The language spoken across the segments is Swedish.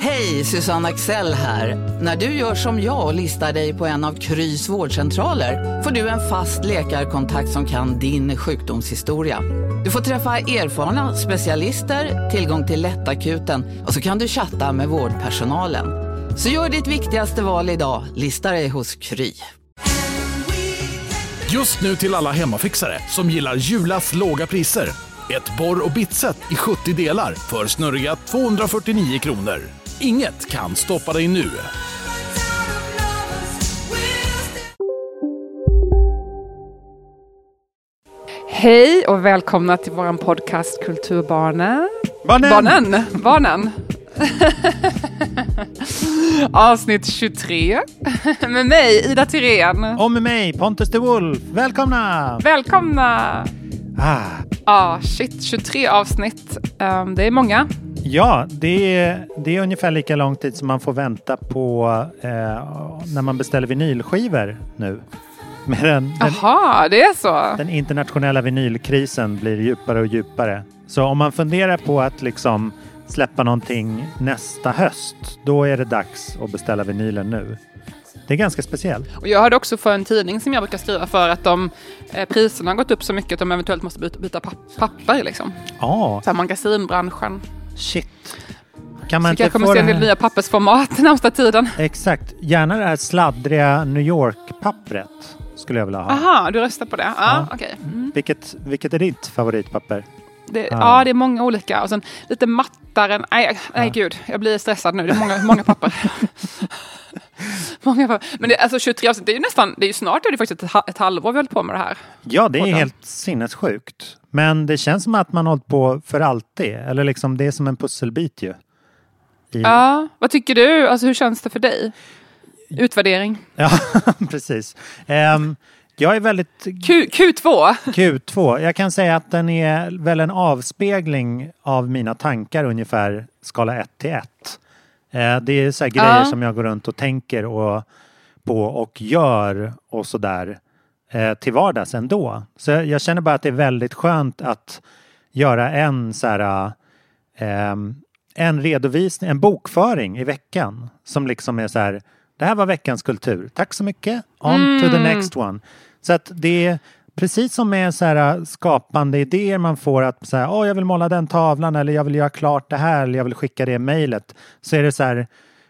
Hej, Susanne Axel här. När du gör som jag och listar dig på en av Krys vårdcentraler får du en fast läkarkontakt som kan din sjukdomshistoria. Du får träffa erfarna specialister, tillgång till lättakuten och så kan du chatta med vårdpersonalen. Så gör ditt viktigaste val idag, listar dig hos Kry. Just nu till alla hemmafixare som gillar Julas låga priser. Ett borr och bitset i 70 delar för snurriga 249 kronor. Inget kan stoppa dig nu. Hej och välkomna till vår podcast Kulturbarnen. Barnen! Barnen! Barnen. Avsnitt 23 med mig, Ida Tirén. Och med mig, Pontus de Wolf. Välkomna! Välkomna! Ah, Ah, shit, 23 avsnitt. Ehm, det är många. Ja, det är, det är ungefär lika lång tid som man får vänta på eh, när man beställer vinylskivor nu. Med den, den, Jaha, det är så. den internationella vinylkrisen blir djupare och djupare. Så om man funderar på att liksom släppa någonting nästa höst, då är det dags att beställa vinylen nu. Det är ganska speciellt. Och jag hörde också för en tidning som jag brukar skriva för att de, eh, priserna har gått upp så mycket att de eventuellt måste byta, byta papp, papper. Liksom. Ja, Så här magasinbranschen. Shit. Kan man Så inte jag kommer få se det en del nya pappersformat närmsta tiden. Exakt. Gärna det här sladdriga New York-pappret skulle jag vilja ha. Aha, du röstar på det? Ja, Ja. okej. Mm. Vilket, vilket är ditt favoritpapper? Det, Ja. ja. det är många olika. Och sen lite mattare. Nej, nej gud, jag blir stressad nu. Det är många, många papper. många papper. Men det, alltså 23 avsnitt, det är ju nästan, det är ju snart är det faktiskt ett, ett halvår vi hållit på med det här. Ja, det är helt sinnessjukt. Men det känns som att man har hållit på för alltid. Eller liksom, det är som en pusselbit ju. I, Ja, vad tycker du? Alltså hur känns det för dig? Utvärdering. Ja, precis. Ehm, jag är väldigt Q, Q2. Q2. Jag kan säga att den är väl en avspegling av mina tankar ungefär skala 1 till 1. Eh, det är så här grejer Ja. som jag går runt och tänker och, på och gör och sådär eh, till vardags ändå. Så jag, känner bara att det är väldigt skönt att göra en så här ehm, en redovisning, en bokföring i veckan som liksom är så här det här var veckans kultur. Tack så mycket. On to the next one. Så att det är precis som med så här äh, skapande idéer man får att så här, oh, jag vill måla den tavlan eller jag vill göra klart det här eller jag vill skicka det mejlet. Så är det så här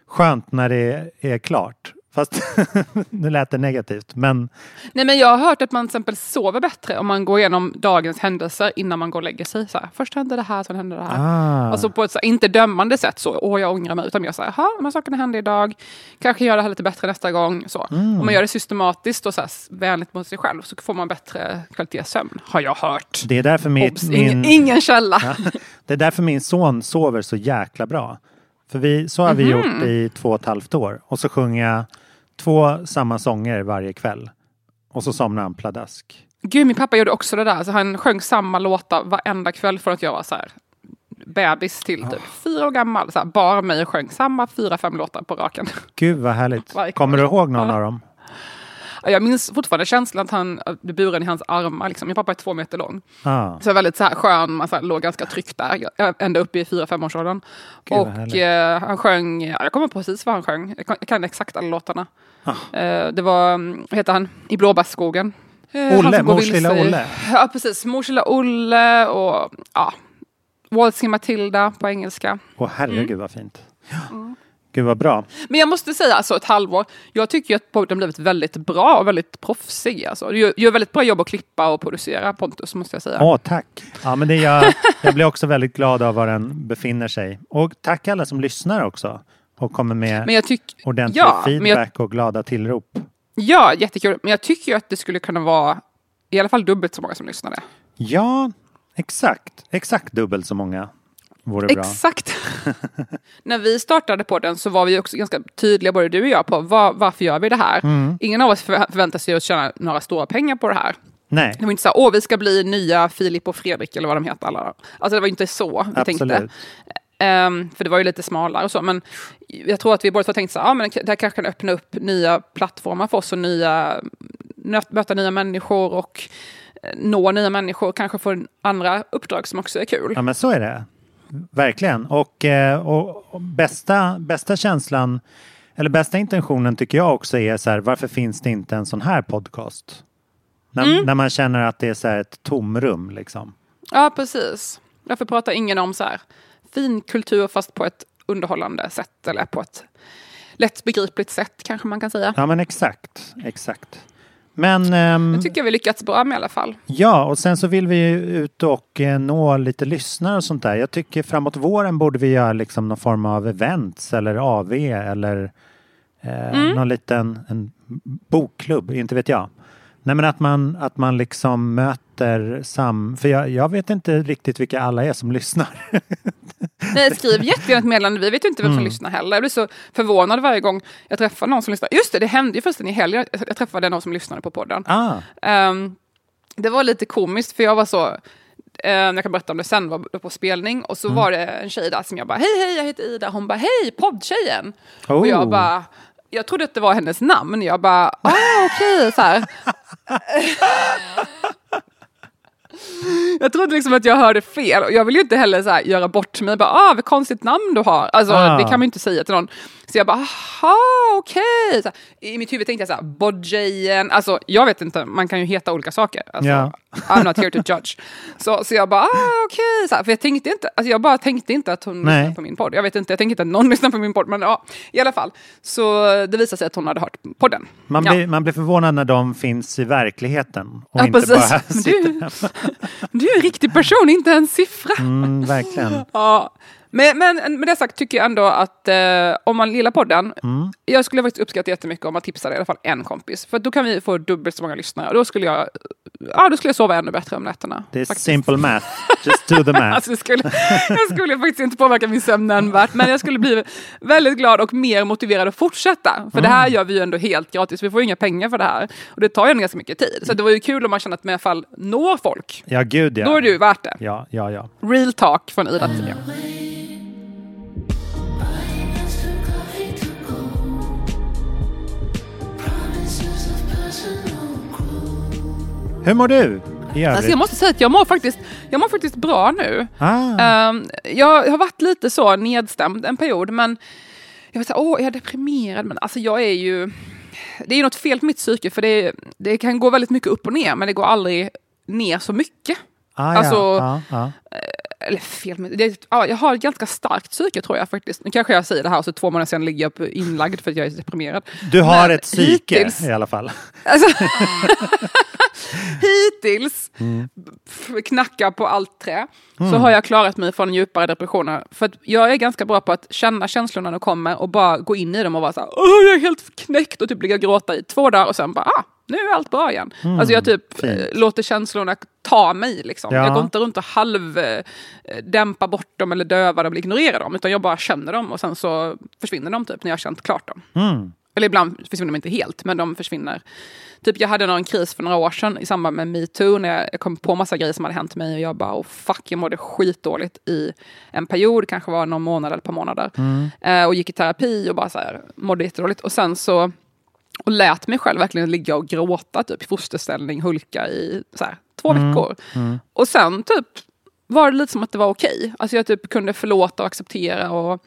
skönt när det är klart. Fast nu lät det negativt. Men Nej men jag har hört att man till exempel sover bättre om man går igenom dagens händelser innan man går och lägger sig. Så här, först hände det här, sen hände det här. ah, Alltså på ett så här, inte dömande sätt så, åh jag ångrar mig, utan så här, jaha, de här sakerna hände idag, kanske gör det här lite bättre nästa gång. Så. Mm. Om man gör det systematiskt och så här, vänligt mot sig själv så får man bättre kvalitetssömn, har jag hört. det är därför mitt, Obs, min, ingen, ingen källa. det är därför min son sover så jäkla bra. För vi, så har vi gjort i två och ett halvt år. Och så sjunger jag två samma sånger varje kväll. Och så somnar han pladask. Gud, min pappa gjorde också det där. Så han sjöng samma låtar varenda kväll för att jag var så här bebis till typ fyra år gammal. Så här, bar mig och sjöng samma fyra, fem låtar på raken. Gud vad härligt. Kommer du ihåg någon Ja. av dem? Jag minns fortfarande känslan att han blev buren i hans armar. Liksom. Min pappa är två meter lång. Ah, Så väldigt så här skön, man så här, låg ganska tryggt där. Ända upp i fyra, femårsåldern. Gud, Och eh, han sjöng, ja, jag kommer precis vad han sjöng. Jag kan, jag kan exakt alla låtarna. Ah. Eh, det var, mm, vad heter han, I blåbärsskogen. Eh, Olle, Mors lilla Olle. Ja, precis. Mors lilla Olle och ja, Waltzing Matilda på engelska. Åh herregud Mm. vad fint. Gud vad bra. Men jag måste säga, alltså ett halvår, jag tycker att podden blivit väldigt bra och väldigt proffsig. Alltså. Du gör, väldigt bra jobb att klippa och producera Pontus, måste jag säga. Åh tack. Ja, men det jag, jag blir också väldigt glad av var den befinner sig. Och tack alla som lyssnar också. Och kommer med Men jag tycker, ordentlig ja, feedback jag, och glada tillrop. ja, jättekul. Men jag tycker att det skulle kunna vara i alla fall dubbelt så många som lyssnade. Ja, exakt. Exakt dubbelt så många vore. Exakt. När vi startade podden så var vi också ganska tydliga, både du och jag, på var, varför gör vi det här? Mm. Ingen av oss förvä- förväntar sig att tjäna några stora pengar på det här. Nej, Det var inte så här, åh vi ska bli nya Filip och Fredrik eller vad de heter alla. Alltså det var inte så vi tänkte. absolut. Ehm, för det var ju lite smalare och så. Men jag tror att vi båda två tänkte så här, ja, men det här kanske kan öppna upp nya plattformar för oss och nya, möta nya människor och eh, nå nya människor. Kanske få andra uppdrag som också är kul. Ja, men så är det. Verkligen. Och, eh, och, och bästa, bästa känslan, eller bästa intentionen tycker jag också är så här, varför finns det inte en sån här podcast? När, Mm. när man känner att det är så ett tomrum liksom. Ja, precis. Därför pratar ingen om så här fin kultur fast på ett underhållande sätt eller på ett lättbegripligt sätt kanske man kan säga. Ja men exakt, exakt. Men ehm, Det tycker jag vi lyckats bra med i alla fall. ja, och sen så vill vi ju ut och eh, nå lite lyssnare och sånt där. Jag tycker framåt våren borde vi göra liksom någon form av events eller AV eller eh, Mm. någon liten en bokklubb, inte vet jag. Nej men att man, att man liksom möter sam... För jag, jag vet inte riktigt vilka alla är som lyssnar. Nej, skriv jättegärna ett meddelande. Vi vet ju inte vem som Mm. lyssnar heller. Jag blir så förvånad varje gång jag träffar någon som lyssnar. Just det, det hände ju förresten i helgen. Jag träffade någon som lyssnade på podden. ah, Ehm, det var lite komiskt för jag var så, eh, jag kan berätta om det sen, var på spelning och så Mm. var det en tjej där som jag bara, hej hej jag heter Ida, hon bara, hej poddtjejen. Och jag Oh. bara, jag trodde att det var hennes namn, jag bara, ah okej, så här. Jag trodde liksom att jag hörde fel och jag vill ju inte heller så göra bort mig. Bara, ah, vad konstigt namn du har. Alltså, Ah. Det kan man ju inte säga till någon. Så jag bara, aha, okej. Här, I mitt huvud tänkte jag så här, Bodjayen. Alltså, jag vet inte, man kan ju heta olika saker. Alltså, Ja. I'm not here to judge. Så, så jag bara, ah, okej. Så här, För jag tänkte inte, alltså jag bara tänkte inte att hon Nej. lyssnade på min podd. Jag vet inte, jag tänkte inte att någon lyssnar på min podd. Men ja, i alla fall. Så det visade sig att hon hade hört podden. man, ja. blir, man blir förvånad när de finns i verkligheten och Ja, inte precis. bara sitter du-. Du är en riktig person, inte en siffra. Mm, verkligen. Ja, men, men med det sagt tycker jag ändå att eh, om man gillar podden, Mm. jag skulle faktiskt uppskatta jättemycket om man tipsade i alla fall en kompis. För då kan vi få dubbelt så många lyssnare. Då skulle jag, ja, då skulle jag sova ännu bättre om nätterna. Det är simple math. Just do the math. Alltså, det skulle, jag skulle faktiskt inte påverka min sömn nämnvärt, men jag skulle bli väldigt glad och mer motiverad att fortsätta. För det här gör vi ju ändå helt gratis, vi får ju inga pengar för det här. Och det tar ju ändå ganska mycket tid. Så det var ju kul om man känner att man i alla fall når folk. Ja, gud ja. Då är det ju värt det. Ja, ja, ja. Real talk från Ida Tidén. Hur mår du? Alltså jag måste säga att jag mår faktiskt, jag mår faktiskt bra nu. ah, Ehm, jag har varit lite så nedstämd en period, men jag inte, åh, jag är deprimerad. Men alltså jag är ju... Det är något fel på mitt psyke, för det, det kan gå väldigt mycket upp och ner, men det går aldrig ner så mycket. ah, alltså- ja, ja, ja. Eller fel, men det, ja, jag har ett ganska starkt psyke tror jag faktiskt. Nu kanske jag säger det här och så två månader sen ligger jag på inlagd för att jag är deprimerad. Du har Men ett psyke hittills- i alla fall. Alltså, hittills, Mm. knacka på allt trä, så har jag klarat mig från djupare depressioner. För jag är ganska bra på att känna känslorna när de kommer och bara gå in i dem och vara så här, jag är helt knäckt och typ ligga och gråta i två dagar och sen bara, ah, nu är allt bra igen. Alltså jag typ Mm. fint. eh, låter känslorna ta mig liksom. Ja. Jag går inte runt och halv eh, bort dem eller döva dem eller ignorera dem, utan jag bara känner dem och sen så försvinner de typ när jag har känt klart dem. Mm. Eller ibland försvinner de inte helt, men de försvinner. Typ jag hade någon kris för några år sedan i samband med metoo när jag- kom på massa grejer som hade hänt mig och jag bara oh fuck, jag mådde skitdåligt i en period, kanske var någon månad eller ett par månader. Eh, och gick i terapi och bara så här, mådde jättedåligt. Och sen så och lät mig själv verkligen ligga och gråta typ i fosterställning, hulka i så här, två veckor. Och sen typ var det lite som att det var okej. Alltså jag typ kunde förlåta och acceptera och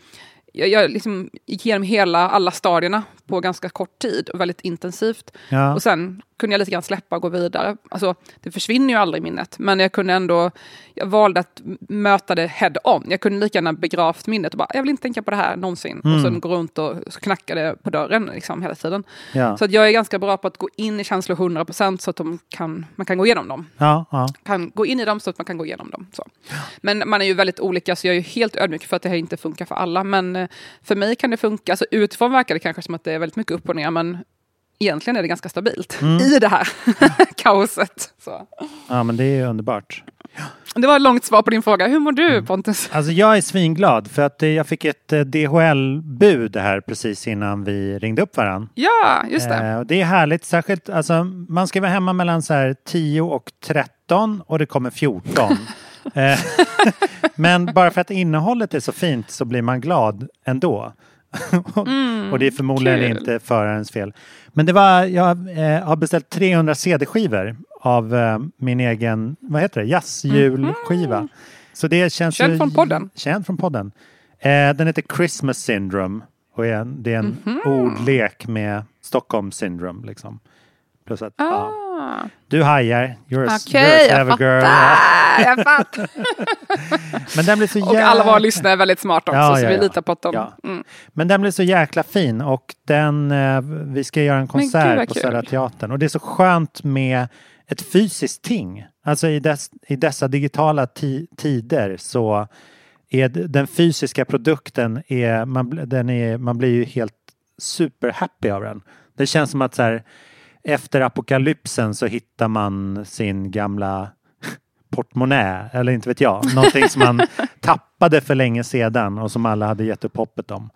jag, jag liksom gick igenom hela, alla stadierna på ganska kort tid och väldigt intensivt. Ja. Och sen kunde jag lite grann släppa och gå vidare. Alltså, det försvinner ju aldrig i minnet, men jag kunde ändå, jag valde att möta det head on. Jag kunde lika gärna begravt minnet och bara, jag vill inte tänka på det här någonsin. Och sen gå runt och knacka det på dörren liksom, hela tiden. Ja. Så att jag är ganska bra på att gå in i känslor 100% så att kan, man kan gå igenom dem Ja, ja. kan gå in i dem så att man kan gå igenom dem. Så. Men man är ju väldigt olika, så jag är ju helt ödmjuk för att det här inte funkar för alla. Men eh, för mig kan det funka. Så utifrån verkar det kanske som att det är väldigt mycket upp och ner, men egentligen är det ganska stabilt i det här kaoset. Så. ja, men det är underbart. Det var ett långt svar på din fråga. Hur mår du Pontus? Alltså jag är svinglad för att eh, jag fick ett eh, DHL-bud här precis innan vi ringde upp varandra. Ja, just det. Eh, det är härligt, särskilt alltså man ska vara hemma mellan så här 10 och 13 och det kommer 14. Eh, Men bara för att innehållet är så fint så blir man glad ändå. och det är förmodligen kul. inte förarens fel. Men det var, jag eh, har beställt 300 CD-skivor av eh, min egen, vad heter det, jazzjulskiva. Så det känns Känd från podden. Känd från podden. Eh, den heter Christmas Syndrome och är en, det är en Mhm. ordlek med Stockholm Syndrome. Liksom. Plus att, ja. Du hajar, you're a, Okej, you're a jag clever fattar. girl. Jag fattar. Men den blir så Och alla våra lyssnare är väldigt smarta också, Ja, så ja, vi ja. litar på att de... Mm. Men den blev så jäkla fin och den, eh, vi ska göra en konsert på. Södra Teatern och det är så skönt med ett fysiskt ting. Alltså i, dess, i dessa digitala ti- tider så är den fysiska produkten, är, man, den är, man blir ju helt superhappy av den. Det känns som att så här, efter apokalypsen så hittar man sin gamla portmonnä, eller inte vet jag, någonting som man tappade för länge sedan och som alla hade gett upp hoppet om.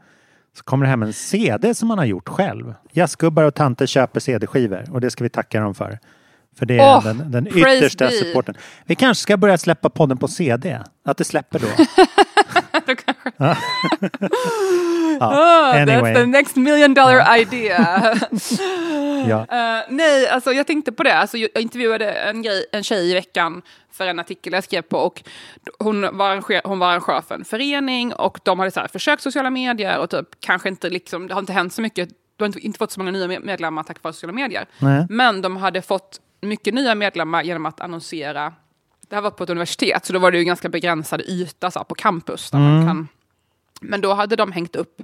Så kommer det hem en CD som man har gjort själv. Jazzgubbar och tanter köper CD-skivor och det ska vi tacka dem för. För det är Åh, den, den yttersta supporten. Vi kanske ska börja släppa podden på CD. Att det släpper då. Ja. ja. Oh, Anyway. That's the next million dollar idea. Ja. Eh, nej, alltså jag tänkte på det. Alltså, jag intervjuade en, grej, en tjej i veckan för en artikel jag skrev på och hon var, arranger, hon var arrangör för en förening och de hade så här, försökt sociala medier och typ kanske inte liksom, det har inte hänt så mycket. De har inte, inte fått så många nya med- medlemmar tack vare sociala medier. Nej. Men de hade fått mycket nya medlemmar genom att annonsera. Det här var på ett universitet så då var det ju ganska begränsad yta så här, på campus. Där man kan, men då hade de hängt upp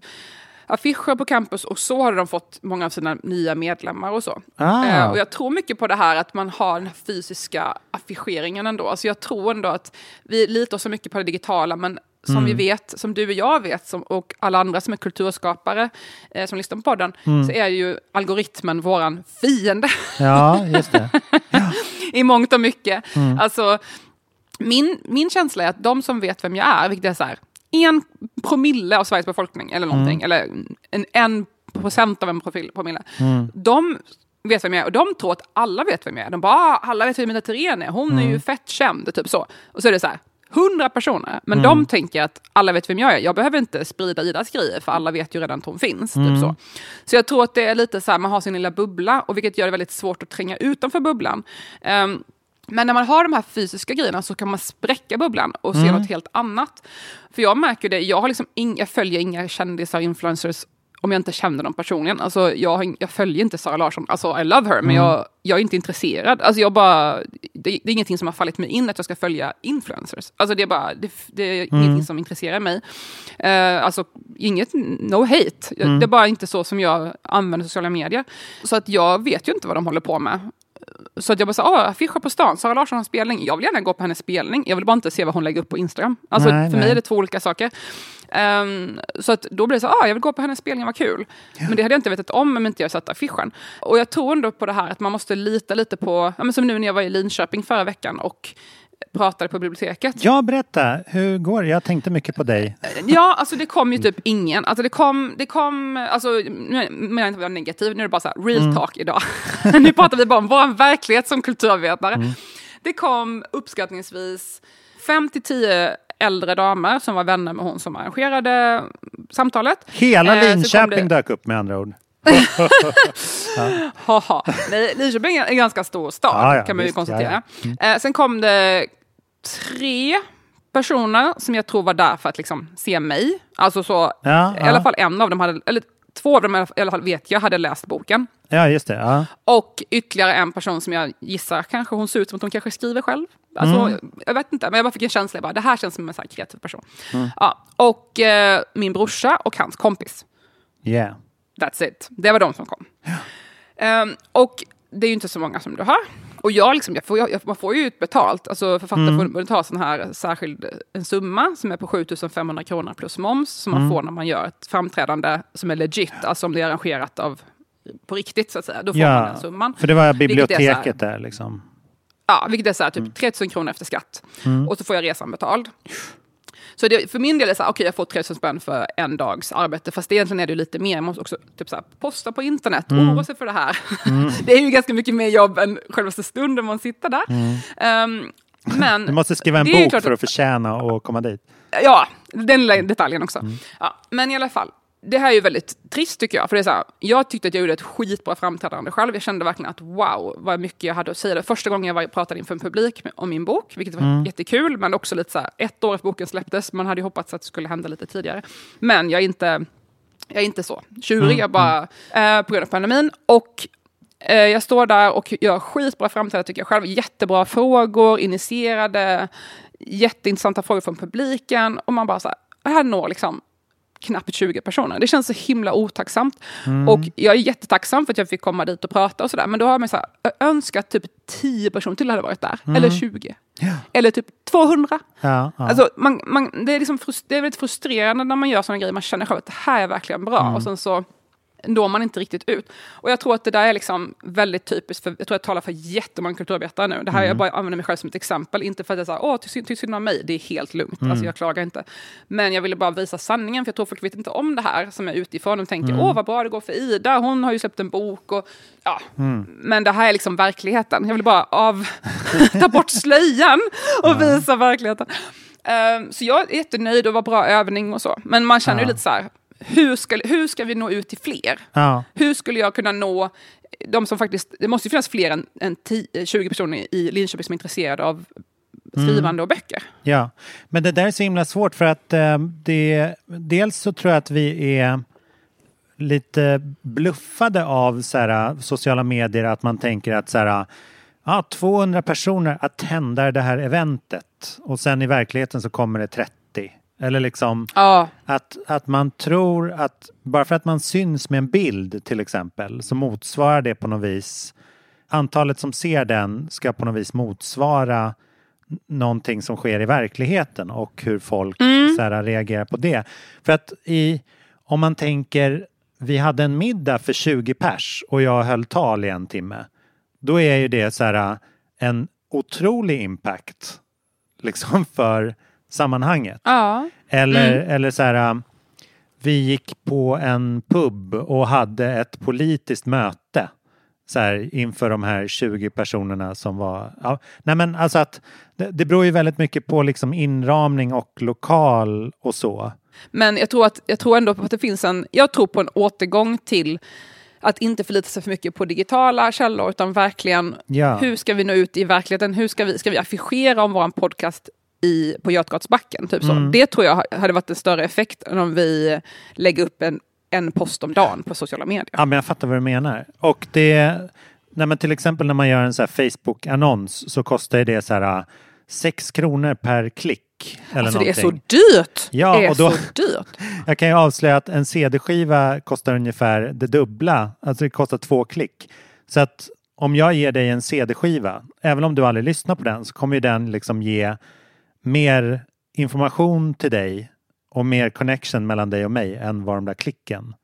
affischer på campus och så hade de fått många av sina nya medlemmar och så. Ah. Eh, och jag tror mycket på det här att man har den fysiska affischeringen ändå. Alltså jag tror ändå att vi litar så mycket på det digitala men som Mm. vi vet, som du och jag vet som, och alla andra som är kulturskapare eh, som lyssnar på podden Mm. så är ju algoritmen våran fiende ja, just det. i mångt och mycket. Mm. Alltså, min, min känsla är att de som vet vem jag är, vilket är så här, en promille av Sveriges befolkning eller någonting, Mm. eller en, en procent av en profil, promille, Mm. de vet vem jag är och de tror att alla vet vem jag är. De bara, ah, alla vet vem Ida Thirén är, hon är ju fett känd, typ så. Och så är det så här, hundra personer, men de tänker att alla vet vem jag är. Jag behöver inte sprida Idas grejer för alla vet ju redan att hon finns. Typ så. så jag tror att det är lite så här, man har sin lilla bubbla och vilket gör det väldigt svårt att tränga utanför bubblan. Ehm, men när man har de här fysiska grejerna så kan man spräcka bubblan och se något helt annat. För jag märker det, jag, har liksom ing, jag följer inga kändisar, influencers om jag inte känner dem personligen. Alltså, jag, jag följer inte Sara Larsson, alltså I love her, men jag, jag är inte intresserad. Alltså, jag bara, det, det är ingenting som har fallit mig in att jag ska följa influencers. Alltså, det är, bara, det, det är ingenting som intresserar mig. Eh, alltså, inget, no hate. Det är bara inte så som jag använder sociala medier. Så att jag vet ju inte vad de håller på med. Så att jag bara sa, ah, affischer på stan, Sara Larsson har spelning. Jag vill gärna gå på hennes spelning. Jag vill bara inte se vad hon lägger upp på Instagram. Alltså Nej, för nej. mig är det två olika saker. Ehm, så att då blir det så, ah, jag vill gå på hennes spelning, vad kul. Men det hade jag inte vetat om om inte jag satt affischen. Och jag tror ändå på det här att man måste lita lite på, ja, men som nu när jag var i Linköping förra veckan och pratade på biblioteket. Ja, berätta. Hur går det? Jag tänkte mycket på dig. Ja, alltså det kom ju typ ingen. Alltså det kom, det kom, alltså nu menar jag inte att vara negativ, nu är det bara så här, real talk idag. nu pratar vi bara om vår verklighet som kulturvetare. Det kom uppskattningsvis 5 till 10 äldre damer som var vänner med hon som arrangerade samtalet. Hela Eh, Linköping det- dök upp med andra ord. Haha. Nej, Linköping är en ganska stor stad Ja, ja, kan man ju visst, konstatera. ja, Mm. Eh, sen kom det tre personer som jag tror var där för att liksom se mig. Alltså så, Ja, i alla fall en av dem hade, eller två av dem i alla fall- vet jag hade läst boken. Ja, just det. Ja. Och ytterligare en person som jag gissar kanske hon ser ut som att hon kanske skriver själv. Alltså, Mm. Jag vet inte, men jag bara fick en känsla, jag bara, det här känns som en så kreativ person. Mm. Ja, och eh, min brorsa och hans kompis. Yeah. That's it. Det var de som kom. Ehm, och det är ju inte så många som du har. Och jag, liksom, jag får, jag, man får ju ut betalt. Alltså Författarförbundet har sån här särskild en summa som är på 7500 kronor plus moms som man får när man gör ett framträdande som är legit, alltså om det är arrangerat av på riktigt så att säga. Då får man den Ja, summan. för det var så här- biblioteket där liksom. Ja, vilket är så här, typ 3000 kronor efter skatt. Och så får jag resan betald. Så det, för min del är det så här, okej jag får 3000 spänn för en dags arbete. Fast egentligen är det ju lite mer. Jag måste också typ så här, posta på internet, oroa sig för det här. det är ju ganska mycket mer jobb än självaste stunden man sitter där. Ehm, men Du måste skriva en bok för att- att förtjäna och komma dit. Ja, den detaljen också. Ja, men i alla fall, det här är ju väldigt trist tycker jag. För det är så här, jag tyckte att jag gjorde ett skitbra framträdande själv. Jag kände verkligen att wow, vad mycket jag hade att säga. Det första gången jag var, pratade inför en publik om min bok, vilket var jättekul. Men också lite så här, ett år efter boken släpptes. Man hade ju hoppats att det skulle hända lite tidigare. Men jag är inte, jag är inte så tjurig, jag bara, eh, på grund av pandemin. Och Eh, Jag står där och gör skitbra framträdande tycker jag själv. Jättebra frågor, initierade, jätteintressanta frågor från publiken. Och man bara så här, här når liksom knappt 20 personer. Det känns så himla otacksamt. Och jag är jättetacksam för att jag fick komma dit och prata och sådär. Men då har man så här, önskat typ 10 personer till hade varit där. Eller 20. Eller typ 200. Ja, ja. Alltså, man, man, det, är liksom det är väldigt frustrerande när man gör sådana grejer. Man känner själv att det här är verkligen bra. Mm. Och sen så når man inte riktigt ut. Och jag tror att det där är liksom väldigt typiskt, för jag tror jag talar för jättemånga kulturarbetare nu. Det här Mm. jag bara använder mig själv som ett exempel, inte för att jag säger åh, tyck synd om mig, det är helt lugnt, Mm. alltså jag klagar inte. Men jag ville bara visa sanningen, för jag tror folk vet inte om det här som är utifrån. De tänker, Mm. åh vad bra det går för Ida, hon har ju släppt en bok. Och, ja. Mm. Men det här är liksom verkligheten. Jag vill bara av, ta bort slöjan och visa verkligheten. Ehm, så jag är jättenöjd och var bra övning och så. Men man känner ju lite så här, hur ska, hur ska vi nå ut till fler? ja. Hur skulle jag kunna nå de som faktiskt... Det måste ju finnas fler än, än 10, 20 personer i Linköping som är intresserade av skrivande och böcker. Ja, men det där är så himla svårt för att eh, det, dels så tror jag att vi är lite bluffade av så här, sociala medier att man tänker att så här, ja, 200 personer attendar det här eventet och sen i verkligheten så kommer det 30. Eller liksom Ja, att, att man tror att bara för att man syns med en bild till exempel så motsvarar det på något vis antalet som ser den ska på något vis motsvara någonting som sker i verkligheten och hur folk så här, reagerar på det. För att i, om man tänker vi hade en middag för 20 pers och jag höll tal i en timme. Då är ju det så här en otrolig impact liksom för sammanhanget. ja. Eller, eller så här, um, vi gick på en pub och hade ett politiskt möte så här, inför de här 20 personerna som var... Ja, nej men alltså att det, det beror ju väldigt mycket på liksom inramning och lokal och så. Men jag tror, att, jag tror ändå på att det finns en... Jag tror på en återgång till att inte förlita sig för mycket på digitala källor utan verkligen Ja. hur ska vi nå ut i verkligheten? Hur ska vi, ska vi affischera om vår podcast i, på Götgatsbacken? Typ så. Det tror jag hade varit en större effekt än om vi lägger upp en, en post om dagen på sociala medier. Ja, men jag fattar vad du menar. Och det... Nej, men till exempel när man gör en Facebook-annons så kostar det så här 6 kronor per klick. Eller Alltså det är någonting. så dyrt! Ja, det är och då- så dyrt. Jag kan ju avslöja att en CD-skiva kostar ungefär det dubbla. Alltså det kostar två klick. Så att om jag ger dig en CD-skiva, även om du aldrig lyssnar på den, så kommer ju den liksom ge mer information till dig och mer connection mellan dig och mig än vad de där klicken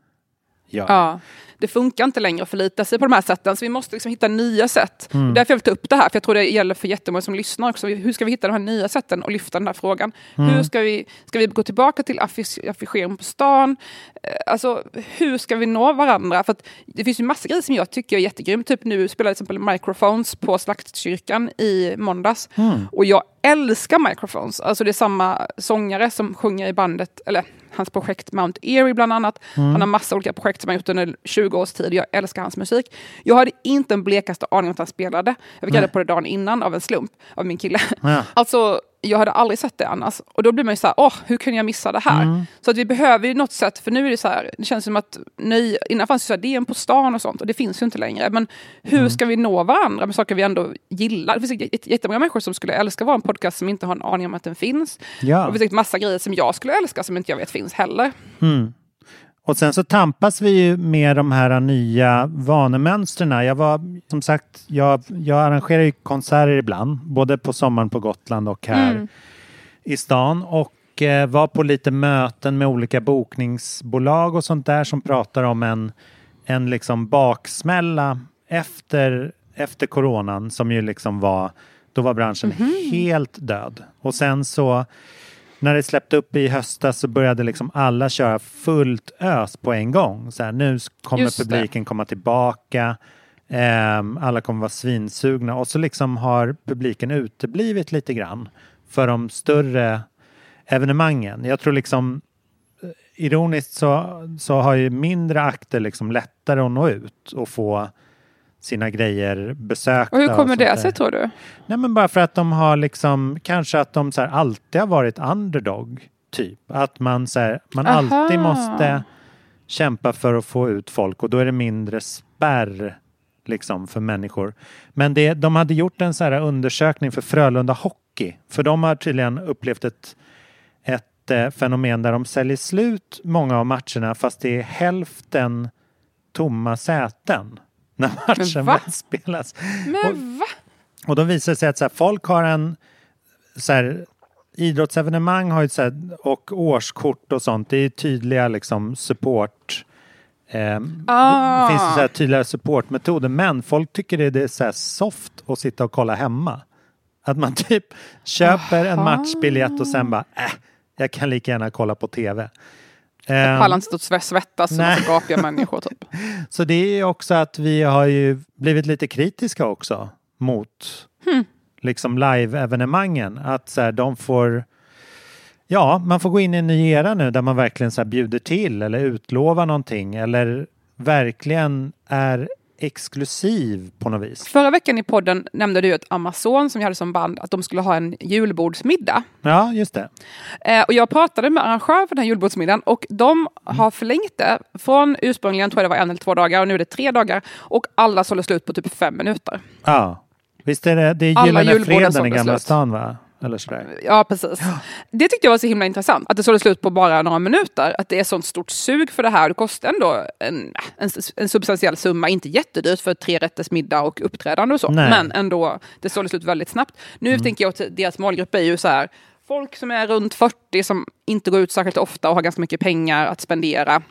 gör. Ja, det funkar inte längre att förlita sig på de här sätten, så vi måste liksom hitta nya sätt. Mm. Därför jag vill ta upp det här, för jag tror det gäller för jättemånga som lyssnar också. Hur ska vi hitta de här nya sätten och lyfta den här frågan? Mm. Hur ska vi, ska vi gå tillbaka till affisch, affischering på stan? Eh, Alltså, hur ska vi nå varandra? För det finns ju massa grejer som jag tycker är jättegrymt. Typ nu spelar jag till exempel Microphones på Slaktkyrkan i måndags. Mm. Och jag älskar Microphones. Alltså det är samma sångare som sjunger i bandet, eller hans projekt Mount Erie bland annat. Han har massa olika projekt som han gjort under 20 års tid. Jag älskar hans musik. Jag hade inte en blekaste aning om att han spelade. Jag fick reda på det dagen innan av en slump av min kille. Ja. Alltså, jag hade aldrig sett det annars. Och då blir man ju så här, åh, hur kunde jag missa det här? Så att vi behöver ju något sätt, för nu är det så här, det känns som att nöj, innan fanns det så här DM på stan och sånt, och det finns ju inte längre. Men hur ska vi nå varandra med saker vi ändå gillar? Det finns jätte- jättemånga människor som skulle älska vår podcast som inte har en aning om att den finns. Ja. Och det finns massa grejer som jag skulle älska som inte jag vet finns heller. Och sen så tampas vi ju med de här nya vanemönstren. Jag var som sagt, jag, jag arrangerar ju konserter ibland, både på sommaren på Gotland och här i stan. Och eh, var på lite möten med olika bokningsbolag och sånt där som pratar om en, en liksom baksmälla efter, efter coronan som ju liksom var Då var branschen helt död. Och sen så när det släppte upp i höstas så började liksom alla köra fullt ös på en gång. Så här, nu kommer Just det. publiken komma tillbaka. Ehm, alla kommer vara svinsugna och så liksom har publiken uteblivit lite grann för de större evenemangen. Jag tror liksom eh, ironiskt så, så har ju mindre akter liksom lättare att nå ut och få sina grejer besökta. Och hur kommer sånt det sig tror du? Nej men bara för att de har liksom kanske att de så här alltid har varit underdog. Typ att man så här, man Aha. alltid måste kämpa för att få ut folk och då är det mindre spärr liksom för människor. Men det, de hade gjort en så här undersökning för Frölunda Hockey. För de har tydligen upplevt ett, ett eh, fenomen där de säljer slut många av matcherna fast det är hälften tomma säten när matchen spelas. Men va? Och då visar det sig att så här, folk har en så här, idrottsevenemang har ju så här, och årskort och sånt. Det är tydliga liksom support. Eh, Ah. Det finns så här tydliga supportmetoder men folk tycker det är så soft att sitta och kolla hemma. Att man typ köper en Aha. matchbiljett och sen bara äh, jag kan lika gärna kolla på tv. Jag pallar inte stå och sve- svettas som så gapiga människor typ. så det är ju också att vi har ju blivit lite kritiska också mot liksom live-evenemangen. Att så här, de får Ja, man får gå in i en ny era nu där man verkligen så här bjuder till eller utlovar någonting eller verkligen är exklusiv på något vis. Förra veckan i podden nämnde du att Amazon som vi hade som band att de skulle ha en julbordsmiddag. Ja, just det. Eh, och jag pratade med arrangör för den här julbordsmiddagen och de har förlängt det från ursprungligen tror jag det var en eller två dagar och nu är det tre dagar och alla sålde slut på typ fem minuter. Ja. Visst är det, det är Gyllene Freden i Gamla slut. stan va? Eller sådär. Ja, precis. Det tyckte jag var så himla intressant. Att det sålde slut på bara några minuter. Att det är sånt stort sug för det här. Det kostar ändå en, en, en substantiell summa. Inte jättedyrt för tre rätters middag och uppträdande och så. Nej. Men ändå, det sålde slut väldigt snabbt. Nu tänker jag att deras målgrupp är ju så här. Folk som är runt 40 som inte går ut särskilt ofta och har ganska mycket pengar att spendera.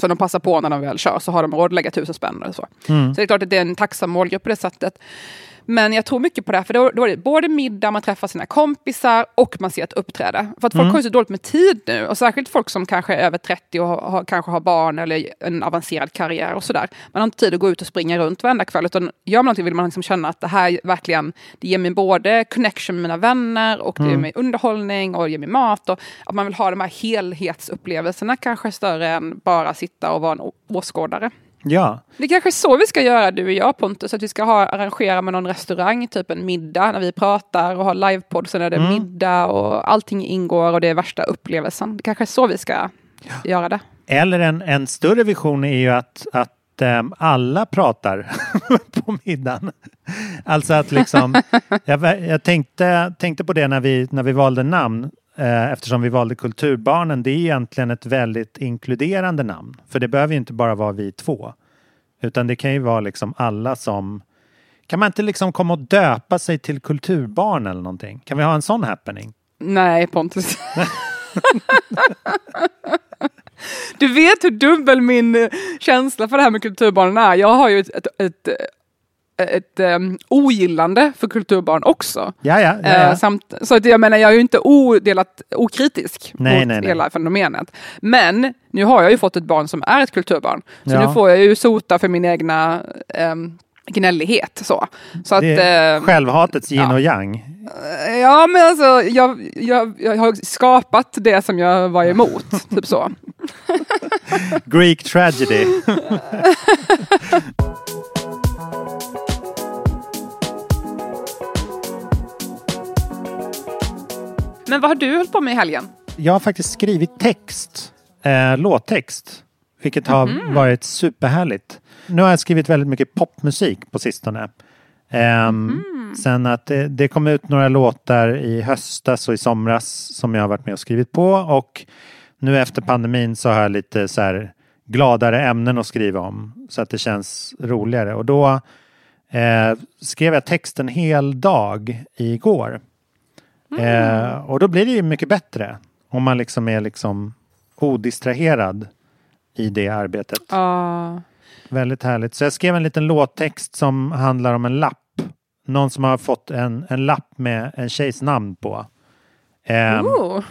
Så de passar på när de väl kör så har de råd att lägga tusen spänn eller så. Så det är klart att det är en tacksam målgrupp på det sättet. Men jag tror mycket på det här, för då, då är det både middag, man träffar sina kompisar och man ser ett uppträde. För att folk har ju så dåligt med tid nu, och särskilt folk som kanske är över 30 och har, kanske har barn eller en avancerad karriär och sådär. Man har inte tid att gå ut och springa runt varenda kväll, utan gör man någonting vill man liksom känna att det här verkligen, det ger mig både connection med mina vänner och det ger mig underhållning och ger mig mat. Och att man vill ha de här helhetsupplevelserna kanske större än bara sitta och vara en åskådare. Ja. Det kanske är så vi ska göra du och jag Pontus, att vi ska ha, arrangera med någon restaurang, typ en middag när vi pratar och ha livepodd, sen är det middag och allting ingår och det är värsta upplevelsen. Det kanske är så vi ska göra det. Eller en, en större vision är ju att, att ehm, alla pratar på middagen. Alltså att liksom, jag, jag tänkte, tänkte på det när vi, när vi valde namn. Eh, eftersom vi valde Kulturbarnen. Det är egentligen ett väldigt inkluderande namn. För det behöver ju inte bara vara vi två. Utan det kan ju vara liksom alla som... Kan man inte liksom komma och döpa sig till kulturbarn eller någonting? Kan vi ha en sån happening? Nej Pontus. Du vet hur dubbel min eh, känsla för det här med kulturbarnen är. Jag har ju ett, ett, ett, ett, um, ogillande för kulturbarn också. Ja, ja. ja, Eh, ja. samt, så att jag menar, jag är ju inte odelat okritisk Nej, mot nej, nej. hela fenomenet. Men nu har jag ju fått ett barn som är ett kulturbarn. Så nu får jag ju sota för min egna um, gnällighet. Så, så att, eh, självhatets yin och yang. ja, men alltså, jag, jag, jag har skapat det som jag var emot. typ så. Greek tragedy. Men vad har du hållit på med i helgen? Jag har faktiskt skrivit text, eh, låttext, vilket har Mhm. varit superhärligt. Nu har jag skrivit väldigt mycket popmusik på sistone. Ehm, Mhm. Sen att det, det kom ut några låtar i höstas och i somras som jag har varit med och skrivit på och nu efter pandemin så har jag lite så här gladare ämnen att skriva om så att det känns roligare och då eh, skrev jag texten hel dag igår. Eh, och då blir det ju mycket bättre om man liksom är liksom odistraherad i det arbetet. Ja. Väldigt härligt. Så jag skrev en liten låttext som handlar om en lapp någon som har fått en, en lapp med en tjejs namn på. Ehm, Oh.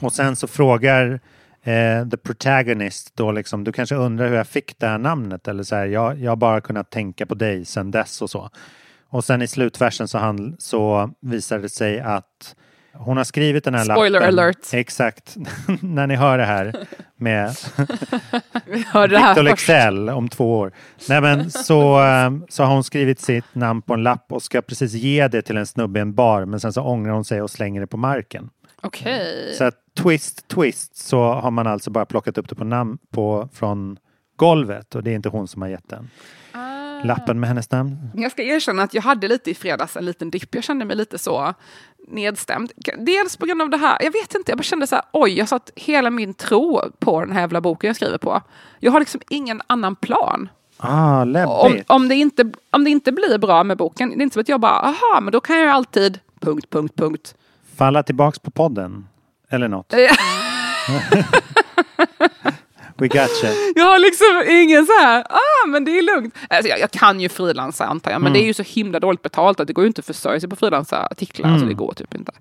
och sen så frågar eh, the protagonist då liksom, du kanske undrar hur jag fick det här namnet eller så här, jag, jag har bara kunnat tänka på dig sen dess och så. Och sen i slutversen så, han, så visar det sig att hon har skrivit den här Spoiler lappen. alert. Exakt. När ni hör det här med Victor. Lexell om två år. Nej, men så, eh, så har hon skrivit sitt namn på en lapp och ska precis ge det till en snubbe i en bar men sen så ångrar hon sig och slänger det på marken. Okej. Så att twist, twist så har man alltså bara plockat upp det på namn på, från golvet och det är inte hon som har gett den. Ah. Lappen med hennes namn. Jag ska erkänna att jag hade lite i fredags en liten dipp. Jag kände mig lite så nedstämd. Dels på grund av det här, jag vet inte, jag bara kände så här, oj, jag satt hela min tro på den här jävla boken jag skriver på. Jag har liksom ingen annan plan. Ah, Om, läbbigt. om, det inte, om det inte blir bra med boken, det är inte så att jag bara, aha, men då kan jag ju alltid, punkt, punkt, punkt. Falla tillbaks på podden. Eller något. We got you. Jag har liksom ingen så här, ah men det är lugnt. Alltså, jag, jag kan ju frilansa antar jag, men det är ju så himla dåligt betalt att det går ju inte att försörja sig på frilansa artiklar. Alltså det går typ inte.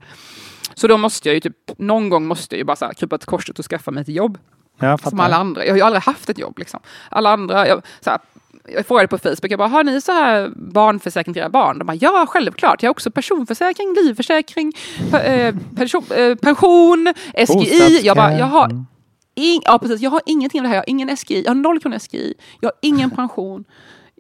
Så då måste jag ju typ, någon gång måste jag ju bara så här, krypa till korset och skaffa mig ett jobb. Som alla andra. Jag har ju aldrig haft ett jobb liksom. Alla andra, jag, så här, jag frågade på Facebook, jag bara, har ni så här barnförsäkring till era barn? De bara, ja självklart, jag har också personförsäkring, livförsäkring, eh, pension, eh, pension, SGI. Jag bara, jag ing, ja, precis, jag har ingenting av det här, jag har ingen SGI, jag har noll kronor SGI, jag har ingen pension.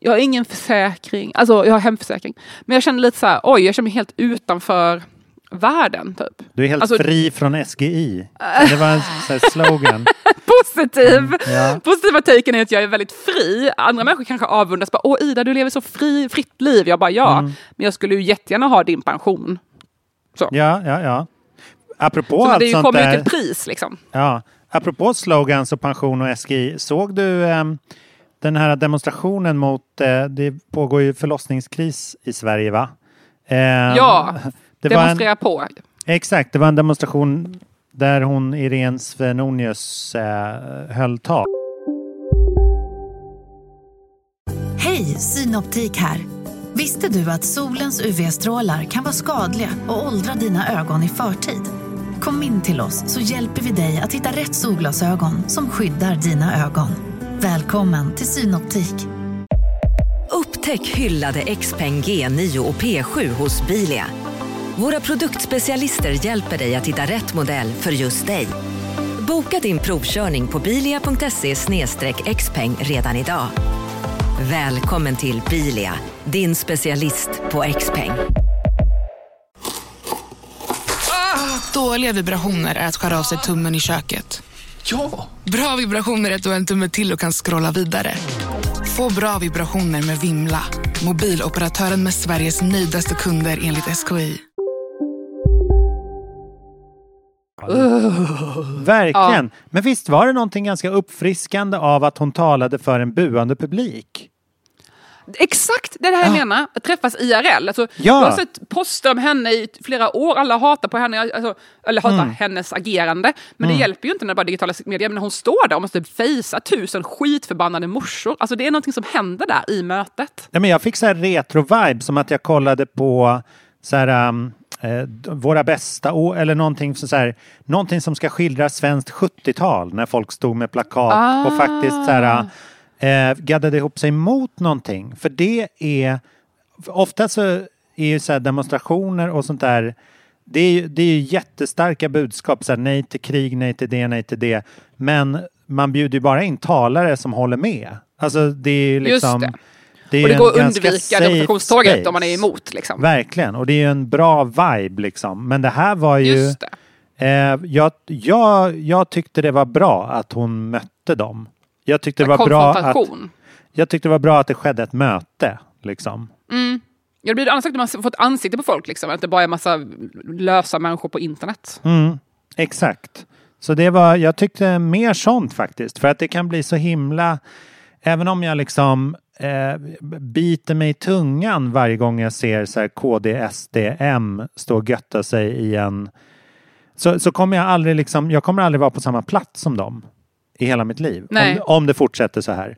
Jag har ingen försäkring, alltså jag har hemförsäkring. Men jag känner lite så här, oj, jag känner mig helt utanför världen typ. Du är helt Alltså- fri från SGI. Det var en här slogan. positiv. Mm, ja. Positiva taken är att jag är väldigt fri. Andra människor kanske avundas. Bara, Åh Ida, du lever så fri, fritt liv. Jag bara ja, Mm. men jag skulle ju jättegärna ha din pension. Ja, ja, ja. Apropå Så allt det sånt kommer ju där. till ett pris liksom. Ja, apropå slogans och pension och SGI. Såg du ehm, den här demonstrationen mot, eh, det pågår ju förlossningskris i Sverige va? Ehm, Ja, det var en, Demonstrera på. exakt, det var en demonstration där hon Irene Svenonius eh, höll tal. Hej, Synoptik här. Visste du att solens UV-strålar kan vara skadliga och åldra dina ögon i förtid? Kom in till oss så hjälper vi dig att hitta rätt solglasögon som skyddar dina ögon. Välkommen till Synoptik. Upptäck hyllade XPeng G9 och P7 hos Bilia. Våra produktspecialister hjälper dig att hitta rätt modell för just dig. Boka din provkörning på bilia.se xpeng redan idag. Välkommen till Bilia, din specialist på XPeng. Dåliga vibrationer är att skära av sig tummen i köket. Ja! Bra vibrationer är att du har en tumme till och kan scrolla vidare. Få bra vibrationer med Vimla. Mobiloperatören med Sveriges nöjdaste kunder enligt SKI. Verkligen. Men visst var det någonting ganska uppfriskande av att hon talade för en buande publik? Exakt det är det här jag menar, att träffas IRL. Alltså, Ja. Jag har sett poster om henne i flera år, alla hatar på henne, alltså, eller hatar Mm. hennes agerande. Men det hjälper ju inte när det bara är digitala medier, men när hon står där och måste fejsa tusen skitförbannade morsor. Alltså det är någonting som händer där i mötet. Ja, men jag fick så här retro-vibe som att jag kollade på så här, um, eh, våra bästa år eller någonting, så så här, någonting som ska skildra svenskt 70-tal när folk stod med plakat och faktiskt så här, eh, gaddade ihop sig mot någonting. För det är, ofta så är ju så här demonstrationer och sånt där det är, ju- det är ju jättestarka budskap, så här, nej till krig, nej till det, nej till det. Men man bjuder ju bara in talare som håller med. Alltså det är ju Just liksom... det. det är Och det går att undvika demonstrationståget om man är emot. Liksom. Verkligen, och det är ju en bra vibe liksom. Men det här var ju... Just det. Eh, jag, jag, jag tyckte det var bra att hon mötte dem. Jag tyckte det var bra att, jag tyckte det var bra att det skedde ett möte. Liksom. Ja, det blir annars att man får ett ansikte på folk, liksom, att det bara är massa lösa människor på internet. Mm, exakt. Så det var, jag tyckte mer sånt faktiskt. För att det kan bli så himla, även om jag liksom eh, biter mig i tungan varje gång jag ser så här KD, SD, M stå och götta sig i en så, så kommer jag aldrig liksom, jag kommer aldrig vara på samma plats som dem i hela mitt liv. Om, om det fortsätter så här.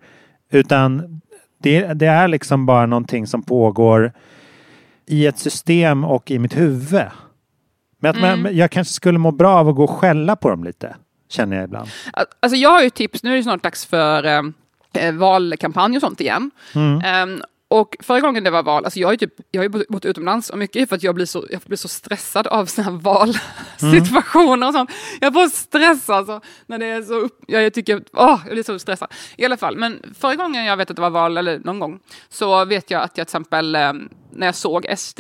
Utan det, det är liksom bara någonting som pågår i ett system och i mitt huvud. Men Mm. man, jag kanske skulle må bra av att gå och skälla på dem lite. Känner jag ibland. Alltså jag har ju tips, nu är det snart dags för eh, eh, valkampanj och sånt igen. Mm. Ehm, och förra gången det var val, alltså jag har ju typ, jag har ju bott utomlands och mycket är för att jag blir så, jag blir så stressad av såna här valsituationer och sånt. Jag får stress alltså. När det är så upp, jag, jag tycker, åh, jag blir så stressad. I alla fall, men förra gången jag vet att det var val, eller någon gång, så vet jag att jag till exempel eh, när jag såg SD,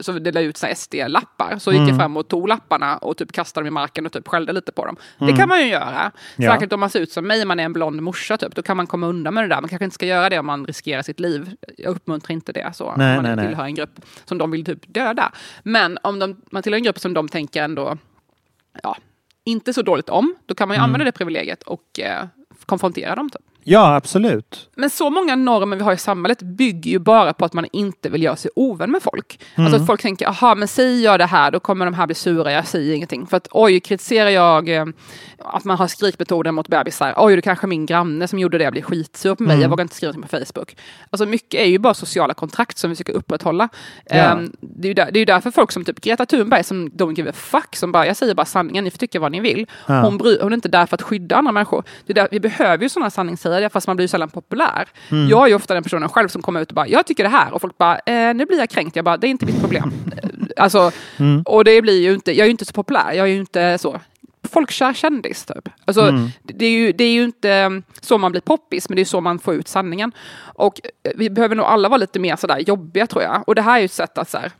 så det la ut SD-lappar, så gick jag Mm. fram och tog lapparna och typ kastade dem i marken och typ skällde lite på dem. Mm. Det kan man ju göra. Ja. Särskilt om man ser ut som mig, man är en blond morsa typ, då kan man komma undan med det där. Man kanske inte ska göra det om man riskerar sitt liv. Jag uppmuntrar inte det så. Nej, om man nej, nej. tillhör en grupp som de vill typ döda. Men om de, man tillhör en grupp som de tänker ändå, ja, inte så dåligt om, då kan man ju Mm. använda det privilegiet och eh, konfrontera dem. Typ. Ja, absolut. Men så många normer vi har i samhället bygger ju bara på att man inte vill göra sig ovän med folk. Alltså Mm. att folk tänker, aha men säger jag det här då kommer de här bli sura, jag säger ingenting. För att oj, kritiserar jag eh, att man har skrikmetoden mot bebisar, oj det kanske är min granne som gjorde det, blir skitsur på mig, Mm. jag vågar inte skriva någonting på Facebook. Alltså mycket är ju bara sociala kontrakt som vi försöker upprätthålla. Ja. Ehm, det, är ju där, det är ju därför folk som typ Greta Thunberg som don't give a fuck, som bara, jag säger bara sanningen, ni får tycka vad ni vill. Ja. Hon, bry, hon är inte där för att skydda andra människor. Det är där, vi behöver ju sådana sanningssägare, fast man blir ju sällan populär. Mm. Jag är ju ofta den personen själv som kommer ut och bara, jag tycker det här. Och folk bara, eh, nu blir jag kränkt. Jag bara, det är inte mitt problem. Alltså, Mm. och det blir ju inte, jag är ju inte så populär. Jag är ju inte så folkkär kändis typ. Alltså, Mm. det, är ju, det är ju inte mm, så man blir poppis, men det är så man får ut sanningen. Och eh, vi behöver nog alla vara lite mer sådär jobbiga tror jag. Och det här är ju ett sätt att så här,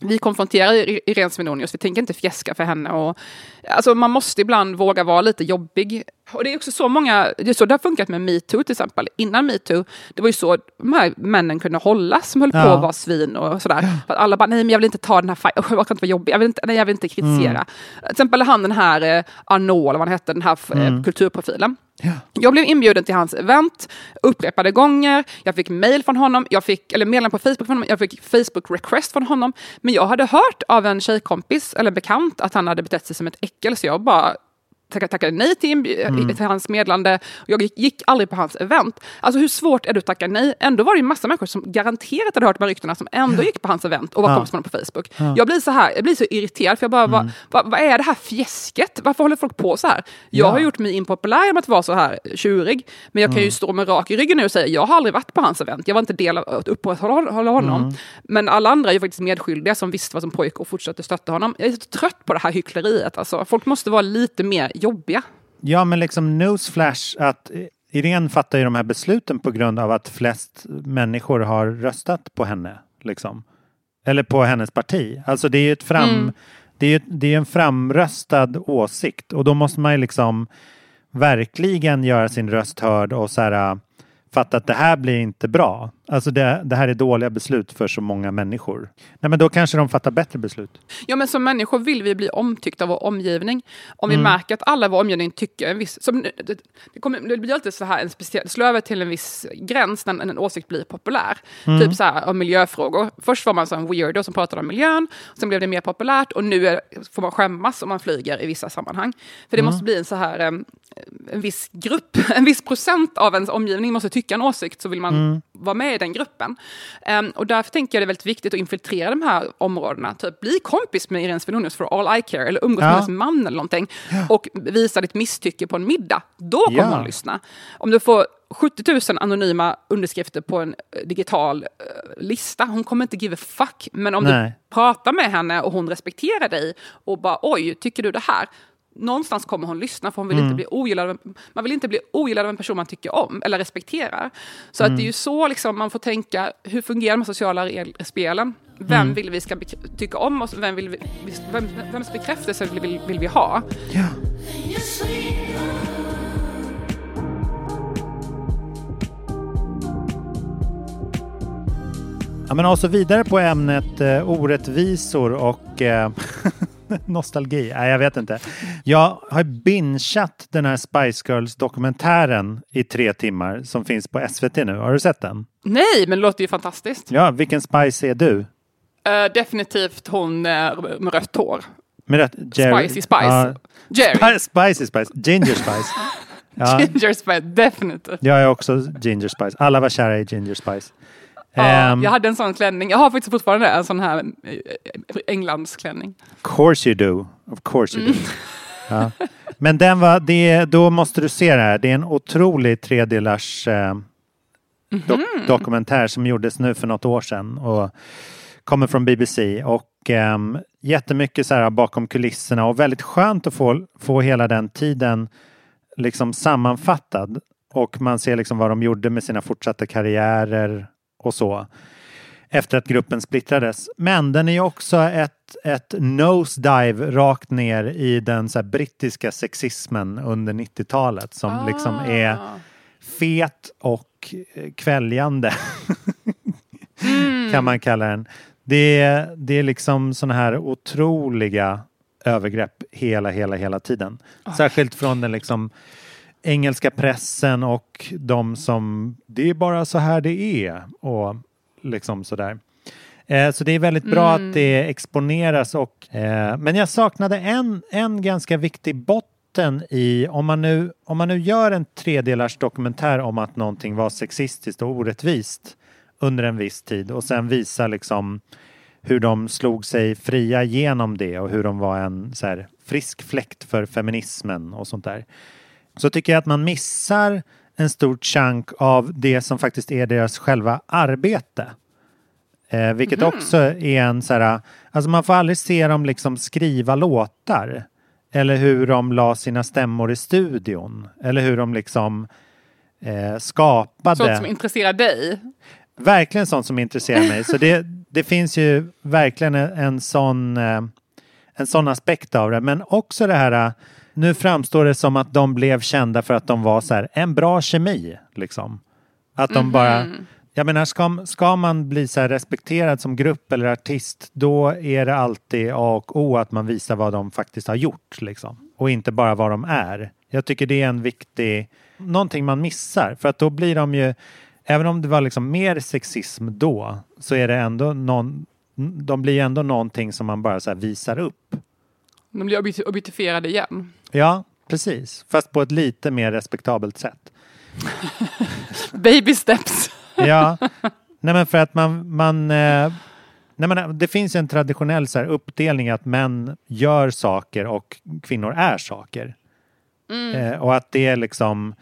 vi konfronterar Irene Svenonius, vi tänker inte fjäska för henne. Och, alltså man måste ibland våga vara lite jobbig. Och det är också så många, det är så det har funkat med metoo till exempel. Innan metoo, det var ju så de här männen kunde hållas som höll på Ja. att vara svin och sådär. För att alla bara, nej men jag vill inte ta den här fighten, jag kan inte vara jobbig, jag vill inte, nej, jag vill inte kritisera. Mm. Till exempel han den här eh, Arnaud, eller vad han hette, den här eh, Mm. kulturprofilen. Jag blev inbjuden till hans event upprepade gånger. Jag fick mail från honom, jag fick, eller meddelande på Facebook från honom, jag fick Facebook request från honom. Men jag hade hört av en tjejkompis eller bekant att han hade betett sig som ett äckel, så jag bara tackade, nej till, inbj- Mm. till hans meddelande. Jag gick, aldrig på hans event. Alltså hur svårt är det att tacka nej? Ändå var det ju massa människor som garanterat hade hört de här ryktena som ändå gick på hans event och var Ja. kompis med honom på Facebook. Ja. Jag blir så här, jag blir så irriterad för jag bara, Mm. vad, vad, vad är det här fjäsket? Varför håller folk på så här? Jag Ja. har gjort mig impopulär med att vara så här tjurig, men jag kan ju Mm. stå med rak i ryggen nu och säga, jag har aldrig varit på hans event, jag var inte del av att upprätthålla hålla honom. Mm. Men alla andra är ju faktiskt medskyldiga som visste vad som pågick och fortsatte stötta honom. Jag är så trött på det här hyckleriet. Alltså, folk måste vara lite mer jobbiga. Ja, men liksom newsflash att Irene fattar ju de här besluten på grund av att flest människor har röstat på henne. Liksom. Eller på hennes parti. Alltså det är ju ett fram, Mm. det är det är en framröstad åsikt och då måste man ju liksom verkligen göra sin röst hörd och så här fatta att det här blir inte bra. Alltså det, det här är dåliga beslut för så många människor. Nej men då kanske de fattar bättre beslut. Ja, men som människor vill vi bli omtyckta av vår omgivning. Om vi Mm. märker att alla i vår omgivning tycker en viss... Som, det, det, kommer, det blir alltid så här en speciell... slår över till en viss gräns när en, en åsikt blir populär. Mm. Typ så här om miljöfrågor. Först var man så en weirdo som pratade om miljön. Sen blev det mer populärt och nu är, får man skämmas om man flyger i vissa sammanhang. För det Mm. måste bli en så här... en viss grupp, en viss procent av ens omgivning måste tycka en åsikt så vill man Mm. vara med i den gruppen. Em, och därför tänker jag det är väldigt viktigt att infiltrera de här områdena. Typ bli kompis med Irene Svenonius för all I care eller umgås Ja. med hennes man eller någonting och visa ditt misstycke på en middag. Då kommer Ja. hon lyssna. Om du får 70 000 anonyma underskrifter på en eh, digital eh, lista, hon kommer inte give a fuck. Men om Nej. du pratar med henne och hon respekterar dig och bara oj, tycker du det här? Någonstans kommer hon lyssna för hon vill Mm. inte bli ogillad av, man vill inte bli ogillad av en person man tycker om eller respekterar. Så att Mm. det är ju så liksom man får tänka, hur fungerar de sociala spelen? Vem Mm. vill vi ska tycka om oss? Vem vill vi, vem, vems bekräftelse vill, vill, vill vi ha? Ja. Ja, men och så vidare på ämnet eh, orättvisor och eh, nostalgi. Nej, jag vet inte. Jag har bingeat den här Spice Girls dokumentären i tre timmar som finns på SVT nu. Har du sett den? Nej, men det låter ju fantastiskt. Ja, vilken Spice är du? Eh, definitivt hon uh, med rött hår. Med rätt, Jerry- Spicy Spice. Ja, Jerry. Spi- Spicy Spice. Ginger Spice. Ja. Ginger Spice, definitivt. Jag är också Ginger Spice. Alla var kära i Ginger Spice. Ja, Ehm, jag hade en sån klänning. Jag har faktiskt fortfarande en sån här eh, Englandsklänning. Course you do. Of course you do. Mm. Ja. Men den var, det, då måste du se det här. Det är en otrolig tredelars eh, dok Mhm. dokumentär som gjordes nu för något år sedan och kommer från BBC. Och eh, jättemycket så här bakom kulisserna och väldigt skönt att få, få hela den tiden liksom sammanfattad. Och man ser liksom vad de gjorde med sina fortsatta karriärer och så efter att gruppen splittrades. Men den är ju också ett, ett nosedive rakt ner i den så brittiska sexismen under 90-talet som liksom är fet och eh, kväljande. kan man kalla den. Det är, det är liksom sådana här otroliga övergrepp hela, hela, hela tiden. Särskilt från den liksom engelska pressen och de som det är bara så här det är och liksom sådär. Eh, så det är väldigt bra Mm. att det exponeras och eh, men jag saknade en, en ganska viktig botten i om man, nu, om man nu gör en tredelars dokumentär om att någonting var sexistiskt och orättvist under en viss tid och sen visar liksom hur de slog sig fria genom det och hur de var en så här, frisk fläkt för feminismen och sånt där. Så tycker jag att man missar en stor chunk av det som faktiskt är deras själva arbete. Eh, vilket också är en så här, alltså man får aldrig se dem liksom skriva låtar. Eller hur de la sina stämmor i studion. Eller hur de liksom eh, skapade. Sånt som intresserar dig. Verkligen sånt som intresserar mig. Så det, det finns ju verkligen en, en sån eh, en sån aspekt av det. Men också det här, eh, nu framstår det som att de blev kända för att de var så här, en bra kemi. Liksom. Att de bara, jag menar, ska, ska man bli så här respekterad som grupp eller artist, då är det alltid A och O att man visar vad de faktiskt har gjort. Liksom. Och inte bara vad de är. Jag tycker det är en viktig, någonting man missar. För att då blir de ju, även om det var liksom mer sexism då, så är det ändå någon, de blir ändå någonting som man bara visar upp. De blir objekti- objektifierade igen. Ja, precis. Fast på ett lite mer respektabelt sätt. Baby steps. Ja, nej men för att man, man eh, nej men det finns en traditionell så här uppdelning att män gör saker och kvinnor är saker. Eh, och att det är liksom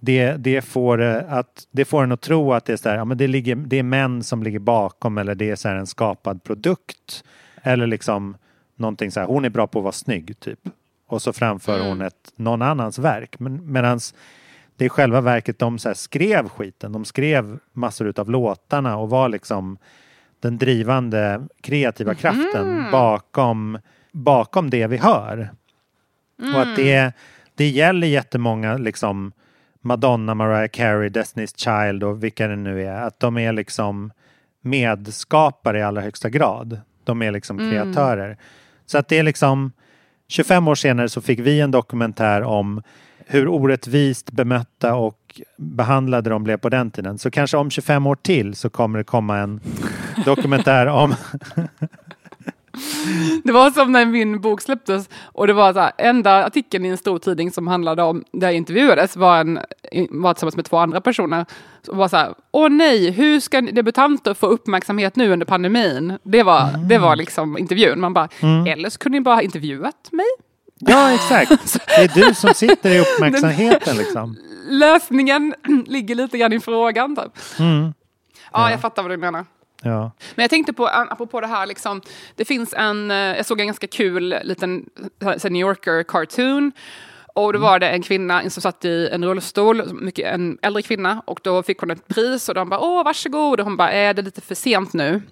det, det, får, eh, att, det får en att tro att det är, så här, ja, men det, ligger, det är män som ligger bakom eller det är så här en skapad produkt. Eller liksom någonting så här, hon är bra på att vara snygg typ. Och så framför hon ett, någon annans verk. Men, medans det är själva verket de så skrev skiten. De skrev massor utav låtarna och var liksom den drivande kreativa kraften bakom, bakom det vi hör. Och att det, det gäller jättemånga liksom Madonna, Mariah Carey, Destiny's Child och vilka det nu är. Att de är liksom medskapare i allra högsta grad. De är liksom kreatörer. Så att det är liksom 25 år senare så fick vi en dokumentär om hur orättvist bemötta och behandlade de blev på den tiden. Så kanske om 25 år till så kommer det komma en dokumentär om Det var som när min bok släpptes och det var så här, enda artikeln i en stor tidning som handlade om, där jag intervjuades, var, en, var tillsammans med två andra personer. Som var så här, åh nej, hur ska debutanter få uppmärksamhet nu under pandemin? Det var, det var liksom intervjun. Man bara, eller så kunde ni bara ha intervjuat mig? Ja, exakt. Det är du som sitter i uppmärksamheten liksom. Lösningen ligger lite grann i frågan. Typ. Mm. Ja, jag fattar vad du menar. Ja. Men jag tänkte på, apropå det här, liksom, det finns en, eh, jag såg en ganska kul liten här New Yorker-cartoon. Och då var det en kvinna som satt i en rullstol, mycket, en äldre kvinna, och då fick hon ett pris och de bara åh varsågod, och hon bara är det lite för sent nu?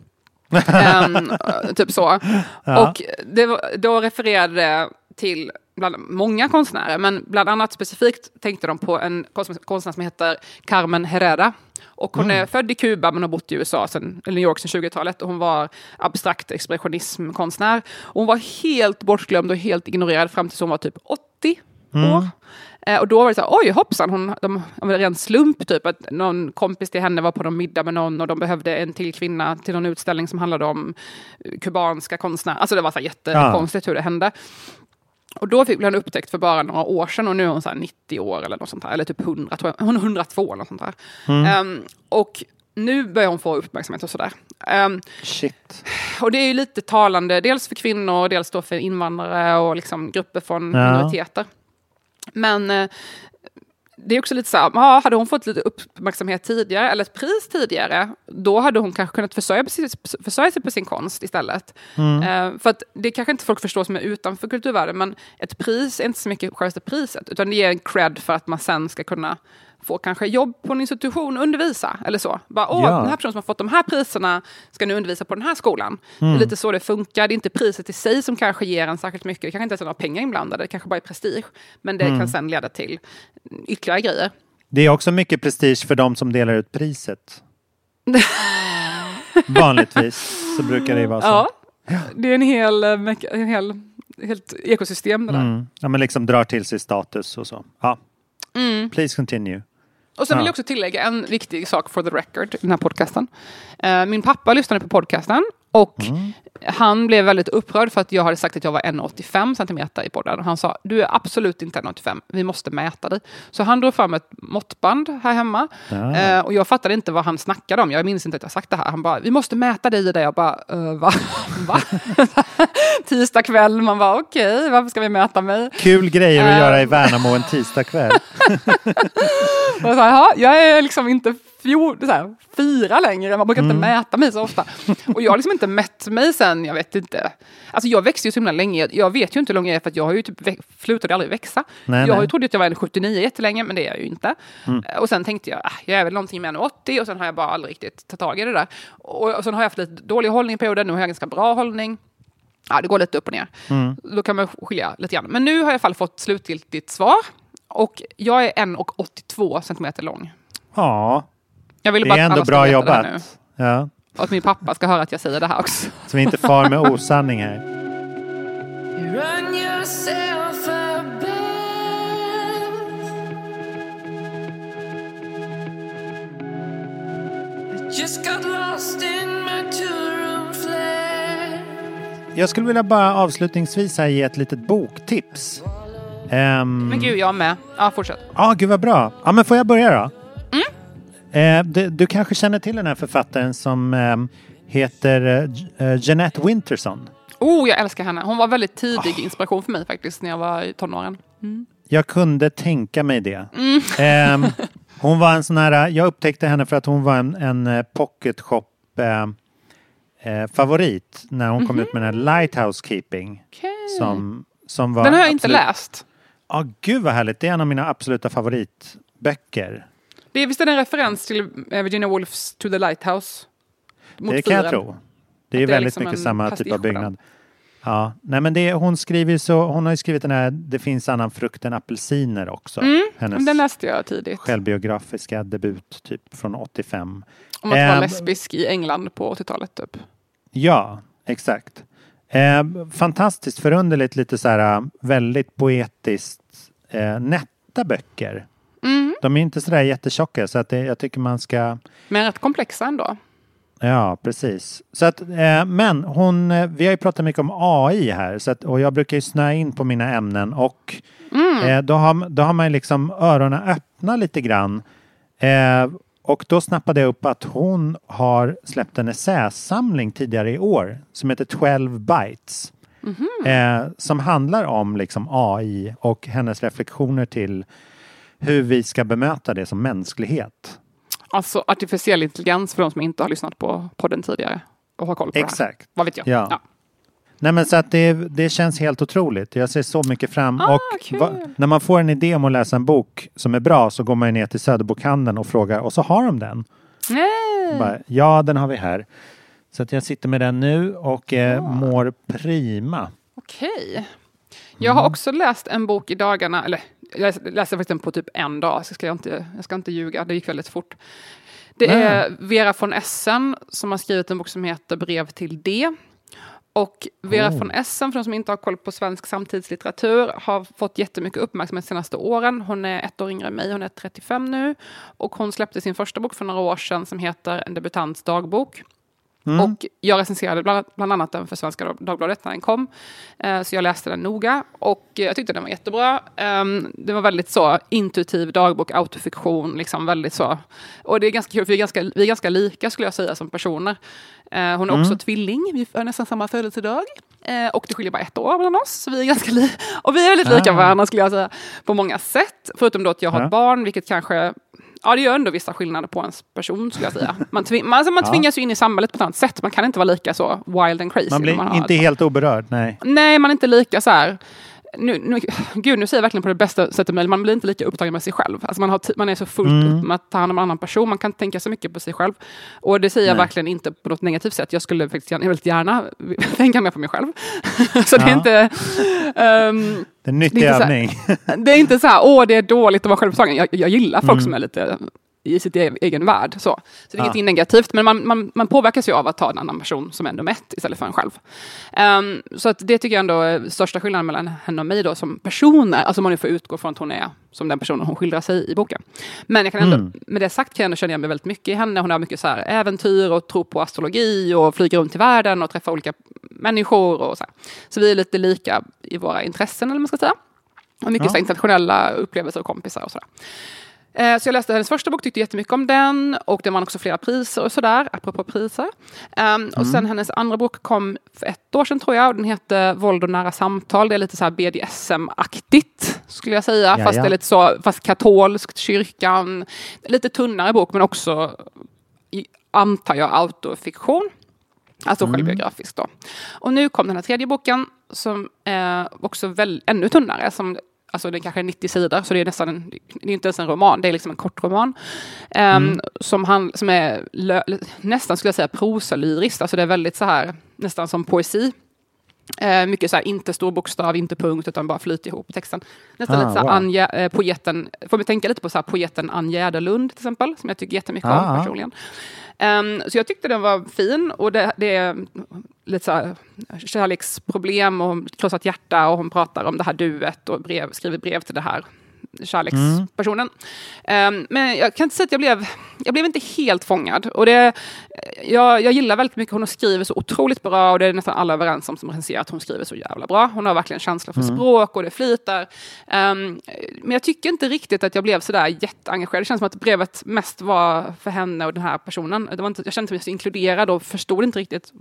Ehm, typ så. Ja. Och det, då refererade det till bland många konstnärer, men bland annat specifikt tänkte de på en konst- konstnär som heter Carmen Herrera. Och hon är född i Kuba men har bott i USA, sen, eller New York sedan 20-talet. Och hon var abstrakt expressionismkonstnär. Och hon var helt bortglömd och helt ignorerad fram tills hon var typ 80 år. Eh, och då var det så här, oj hoppsan, hon, de, det var en ren slump typ att någon kompis till henne var på någon middag med någon och de behövde en till kvinna till någon utställning som handlade om kubanska konstnärer. Alltså det var så här jättekonstigt hur det hände. Och då fick hon upptäckt för bara några år sedan och nu är hon så här 90 år eller något sånt där. Eller typ 100, tror jag. Hon är 102 eller något sånt där. Ehm, och nu börjar hon få uppmärksamhet och sådär. Um, Shit. och det är ju lite talande, dels för kvinnor, dels då för invandrare och liksom grupper från Ja. minoriteter. Men eh, det är också lite så här, ja, hade hon fått lite uppmärksamhet tidigare, eller ett pris tidigare, då hade hon kanske kunnat försörja, försörja sig på sin konst istället. Eh, för att det kanske inte folk förstår som är utanför kulturvärlden, men ett pris är inte så mycket själva priset, utan det ger en cred för att man sen ska kunna få kanske jobb på en institution och undervisa. Eller så. Bara, Åh, Ja. Den här personen som har fått de här priserna ska nu undervisa på den här skolan. Det är lite så det funkar. Det är inte priset i sig som kanske ger en särskilt mycket. Det kanske inte ens är några pengar inblandade, det kanske bara är prestige. Men det kan sen leda till ytterligare grejer. Det är också mycket prestige för de som delar ut priset. Vanligtvis så brukar det vara så. Ja, det är en hel, eh, en hel helt ekosystem det där. Mm. Ja, men liksom drar till sig status och så. Ja. Mm. Please continue. Och sen vill Ja. jag också tillägga en viktig sak for the record i den här podcasten. Eh, min pappa lyssnade på podcasten och han blev väldigt upprörd för att jag hade sagt att jag var 1,85 centimeter i podden. Han sa, du är absolut inte 1,85, vi måste mäta dig. Så han drog fram ett måttband här hemma. Ja. Eh, och jag fattade inte vad han snackade om. Jag minns inte att jag sagt det här. Han bara, vi måste mäta dig i det. Jag bara, uh, va? va? Tisdag kväll, man bara, okej, varför ska vi mäta mig? Kul grejer att Eh. göra i Värnamo en tisdagkväll. Och så här, "Jaha, jag är liksom inte fjol, så här, fyra längre, man brukar inte mäta mig så ofta. Och jag har liksom inte mätt mig sen, jag vet inte. Alltså jag växte ju så himla länge, jag vet ju inte hur lång jag är för att jag har ju typ slutade aldrig växa. Nej, jag nej. trodde att jag var en 79 jättelänge, men det är jag ju inte. Och sen tänkte jag, ah, jag är väl någonting med en 80 och sen har jag bara aldrig riktigt tagit tag i det där. Och, och sen har jag haft lite dålig hållning på perioden, nu har jag ganska bra hållning. Ja, det går lite upp och ner. Då kan man skilja lite grann. Men nu har jag i alla fall fått slutgiltigt svar. Och jag är 1,82 centimeter lång. Ja, Jag vill det är ändå bra jobbat. Ja, Och att min pappa ska höra att jag säger det här också. så vi inte far med osanning här. Jag skulle vilja bara avslutningsvis här ge ett litet boktips. Ehm, Men gud, jag med. Ja, fortsätt. Ja, gud vad bra. Ja, men får jag börja då? Eh, du, du kanske känner till den här författaren som ehm, heter eh, eh, Jeanette Winterson. Oh, jag älskar henne. Hon var väldigt tidig inspiration för mig faktiskt när jag var i tonåren. Jag kunde tänka mig det. Ehm, hon var en sån här, jag upptäckte henne för att hon var en, en eh, pocket shop eh, eh, favorit när hon kom ut med den här Lighthouse Keeping. Okej. Som, som var Den har jag inte absolut- läst. Ja, gud vad härligt. Det är en av mina absoluta favoritböcker. Det är visst är det en referens till eh, Virginia Woolfs To the Lighthouse? Det kan jag tro. Det är det är väldigt liksom mycket samma typ av byggnad. Ja, nej men det, hon skriver så, hon har ju skrivit den här Det finns annan frukt än apelsiner också. Hennes Mm, Den läste jag tidigt. självbiografiska debut typ från 85. Om att vara Ehm, lesbisk i England på 80-talet typ. Ja, exakt. Eh, fantastiskt förunderligt, lite så här väldigt poetiskt eh, nätta böcker. Mm. De är inte sådär jättetjocka så att det, jag tycker man ska Men rätt komplexa ändå. Ja, precis. Så att, eh, men hon, eh, vi har ju pratat mycket om AI här så att, och jag brukar ju snöa in på mina ämnen och eh, då, har, då har man liksom öronen öppna lite grann. Eh, och då snappade jag upp att hon har släppt en essäsamling tidigare i år som heter 12 bytes. Eh, som handlar om liksom AI och hennes reflektioner till hur vi ska bemöta det som mänsklighet. Alltså artificiell intelligens för de som inte har lyssnat på podden tidigare och har koll på det här. Exakt. Vad vet jag? Ja. Nej men så att det, det känns helt otroligt. Jag ser så mycket fram. Ah, och va, när man får en idé om att läsa en bok som är bra så går man ner till Söderbokhandeln och frågar och så har de den. Nej. Bara, ja, den har vi här. Så att jag sitter med den nu och eh, Ah. mår prima. Okej. Jag har också läst en bok i dagarna, eller jag läste faktiskt den på typ en dag, så ska jag, inte, jag ska inte ljuga, det gick väldigt fort. Det Nej. är Vera von Essen som har skrivit en bok som heter Brev till D. Och Vera Oh. von Essen, för de som inte har koll på svensk samtidslitteratur, har fått jättemycket uppmärksamhet de senaste åren. Hon är ett år yngre än mig, hon är 35 nu. Och hon släppte sin första bok för några år sedan som heter En debutants dagbok. Mm. Och jag recenserade bland, bland annat den för Svenska Dagbladet när den kom. Eh, så jag läste den noga och eh, jag tyckte den var jättebra. Um, det var väldigt så intuitiv dagbok, autofiktion, liksom väldigt så. Och det är ganska kul, för vi är ganska, vi är ganska lika skulle jag säga som personer. Eh, hon är också Mm. tvilling, vi har nästan samma födelsedag. Eh, och det skiljer bara ett år mellan oss, så vi är ganska li- och vi är väldigt lika Ah. varandra skulle jag säga. På många sätt, förutom då att jag har ett barn, vilket kanske Ja, det gör ändå vissa skillnader på ens person skulle jag säga. Man, tving, man, alltså man Ja. tvingas ju in i samhället på ett annat sätt. Man kan inte vara lika så wild and crazy. Man blir har inte ett helt oberörd, nej. Nej, man är inte lika så här... Nu, nu, gud, nu säger jag verkligen på det bästa sättet möjligt. Man blir inte lika upptagen med sig själv. Alltså man, har man är så fullt Mm. upp med att ta hand om en annan person. Man kan inte tänka så mycket på sig själv. Och det säger jag Nej. verkligen inte på något negativt sätt. Jag skulle faktiskt gärna, väldigt gärna tänka mer på mig själv. så det är Ja. inte... ehm, Det är en nyttig det är inte så här- övning. det är inte så här, åh det är dåligt att vara självupptagen. Jag, jag gillar folk Mm. som är lite i sitt e- egen värld. Så, så det är Ja. ingenting negativt, men man, man, man påverkas ju av att ta en annan person som är nummer ett istället för en själv. Ehm, så att det tycker jag ändå är största skillnaden mellan henne och mig då som personer. Alltså om man nu får utgå från att hon är som den personen hon skildrar sig i boken. Men jag kan ändå, Mm. med det sagt kan jag ändå känna igen mig väldigt mycket i henne. Hon har mycket så här äventyr och tro på astrologi och flyger runt i världen och träffar olika människor. Och så, här. så vi är lite lika i våra intressen, eller man ska säga. Och mycket Ja. så internationella upplevelser och kompisar och sådär. Eh, Så jag läste hennes första bok, tyckte jättemycket om den och den vann också flera priser och sådär, apropå priser. Um, Och sen hennes andra bok kom för ett år sedan tror jag och den heter Våld och nära samtal. Det är lite så här BDSM-aktigt skulle jag säga, Ja, fast det är lite så, fast katolskt, kyrkan. Lite tunnare bok men också, i- antar jag, autofiktion. Alltså Mm. självbiografiskt då. Och nu kom den här tredje boken som är också väl, ännu tunnare. Som, alltså den kanske är 90 sidor, så det är nästan en, det är inte ens en roman, det är liksom en kort roman. Ehm, Mm. som, han, som är lö, nästan, skulle jag säga, prosalyriskt. Alltså det är väldigt så här, nästan som poesi. Eh, mycket så här, inte stor bokstav, inte punkt, utan bara flyt ihop texten. Nästan Ah, lite så här, wow. Anja, eh, poeten, får vi tänka lite på så här, poeten Ann Gärdelund till exempel, som jag tycker jättemycket Ah. om personligen. Ehm, så jag tyckte den var fin och det, det lite så här kärleksproblem och krossat hjärta och hon pratar om det här duet och brev, skriver brev till det här kärlekspersonen. Ehm, men jag kan inte säga att jag blev, jag blev inte helt fångad. Och det, jag, jag gillar väldigt mycket, hon skriver så otroligt bra och det är nästan alla överens om som recenserar att hon skriver så jävla bra. Hon har verkligen känsla för Mm. språk och det flyter. Ehm, men jag tycker inte riktigt att jag blev sådär jätteengagerad. Det känns som att brevet mest var för henne och den här personen. Det var inte, jag kände mig så inkluderad och förstod inte riktigt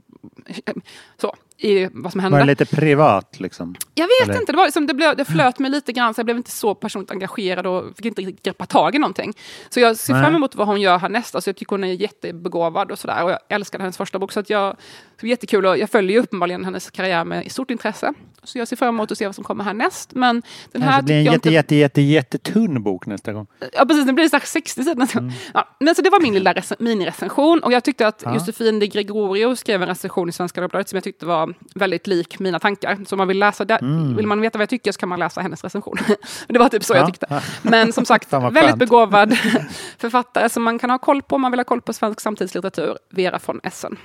så, i vad som hände. Var det lite privat liksom? Jag vet Eller? inte, det, var liksom, det, blev, det flöt mig lite grann så jag blev inte så personligt engagerad och fick inte riktigt greppa tag i någonting. Så jag ser Nej. fram emot vad hon gör härnäst. Alltså jag tycker hon är jättebegåvad och sådär. Och jag älskade hennes första bok så att jag, det jättekul och jag följer uppenbarligen hennes karriär med stort intresse. Så jag ser fram emot att se vad som kommer härnäst. Men den här Kanske blir en jätte, inte... jätte, jätte, jättetunn bok nästa gång. Ja precis, det blir strax 60 sidor. Mm. Ja, men så det var min lilla rec- minirecension och jag tyckte att Ja. Josefin de Gregorio skrev en recension i Svenska Dagbladet som jag tyckte var väldigt lik mina tankar. Så man vill läsa det, Mm. vill man veta vad jag tycker så kan man läsa hennes recension. det var typ så jag Ja. tyckte. Men som sagt, väldigt begåvad författare som man kan ha koll på om man vill ha koll på svensk samtidslitteratur. Vera von Essen.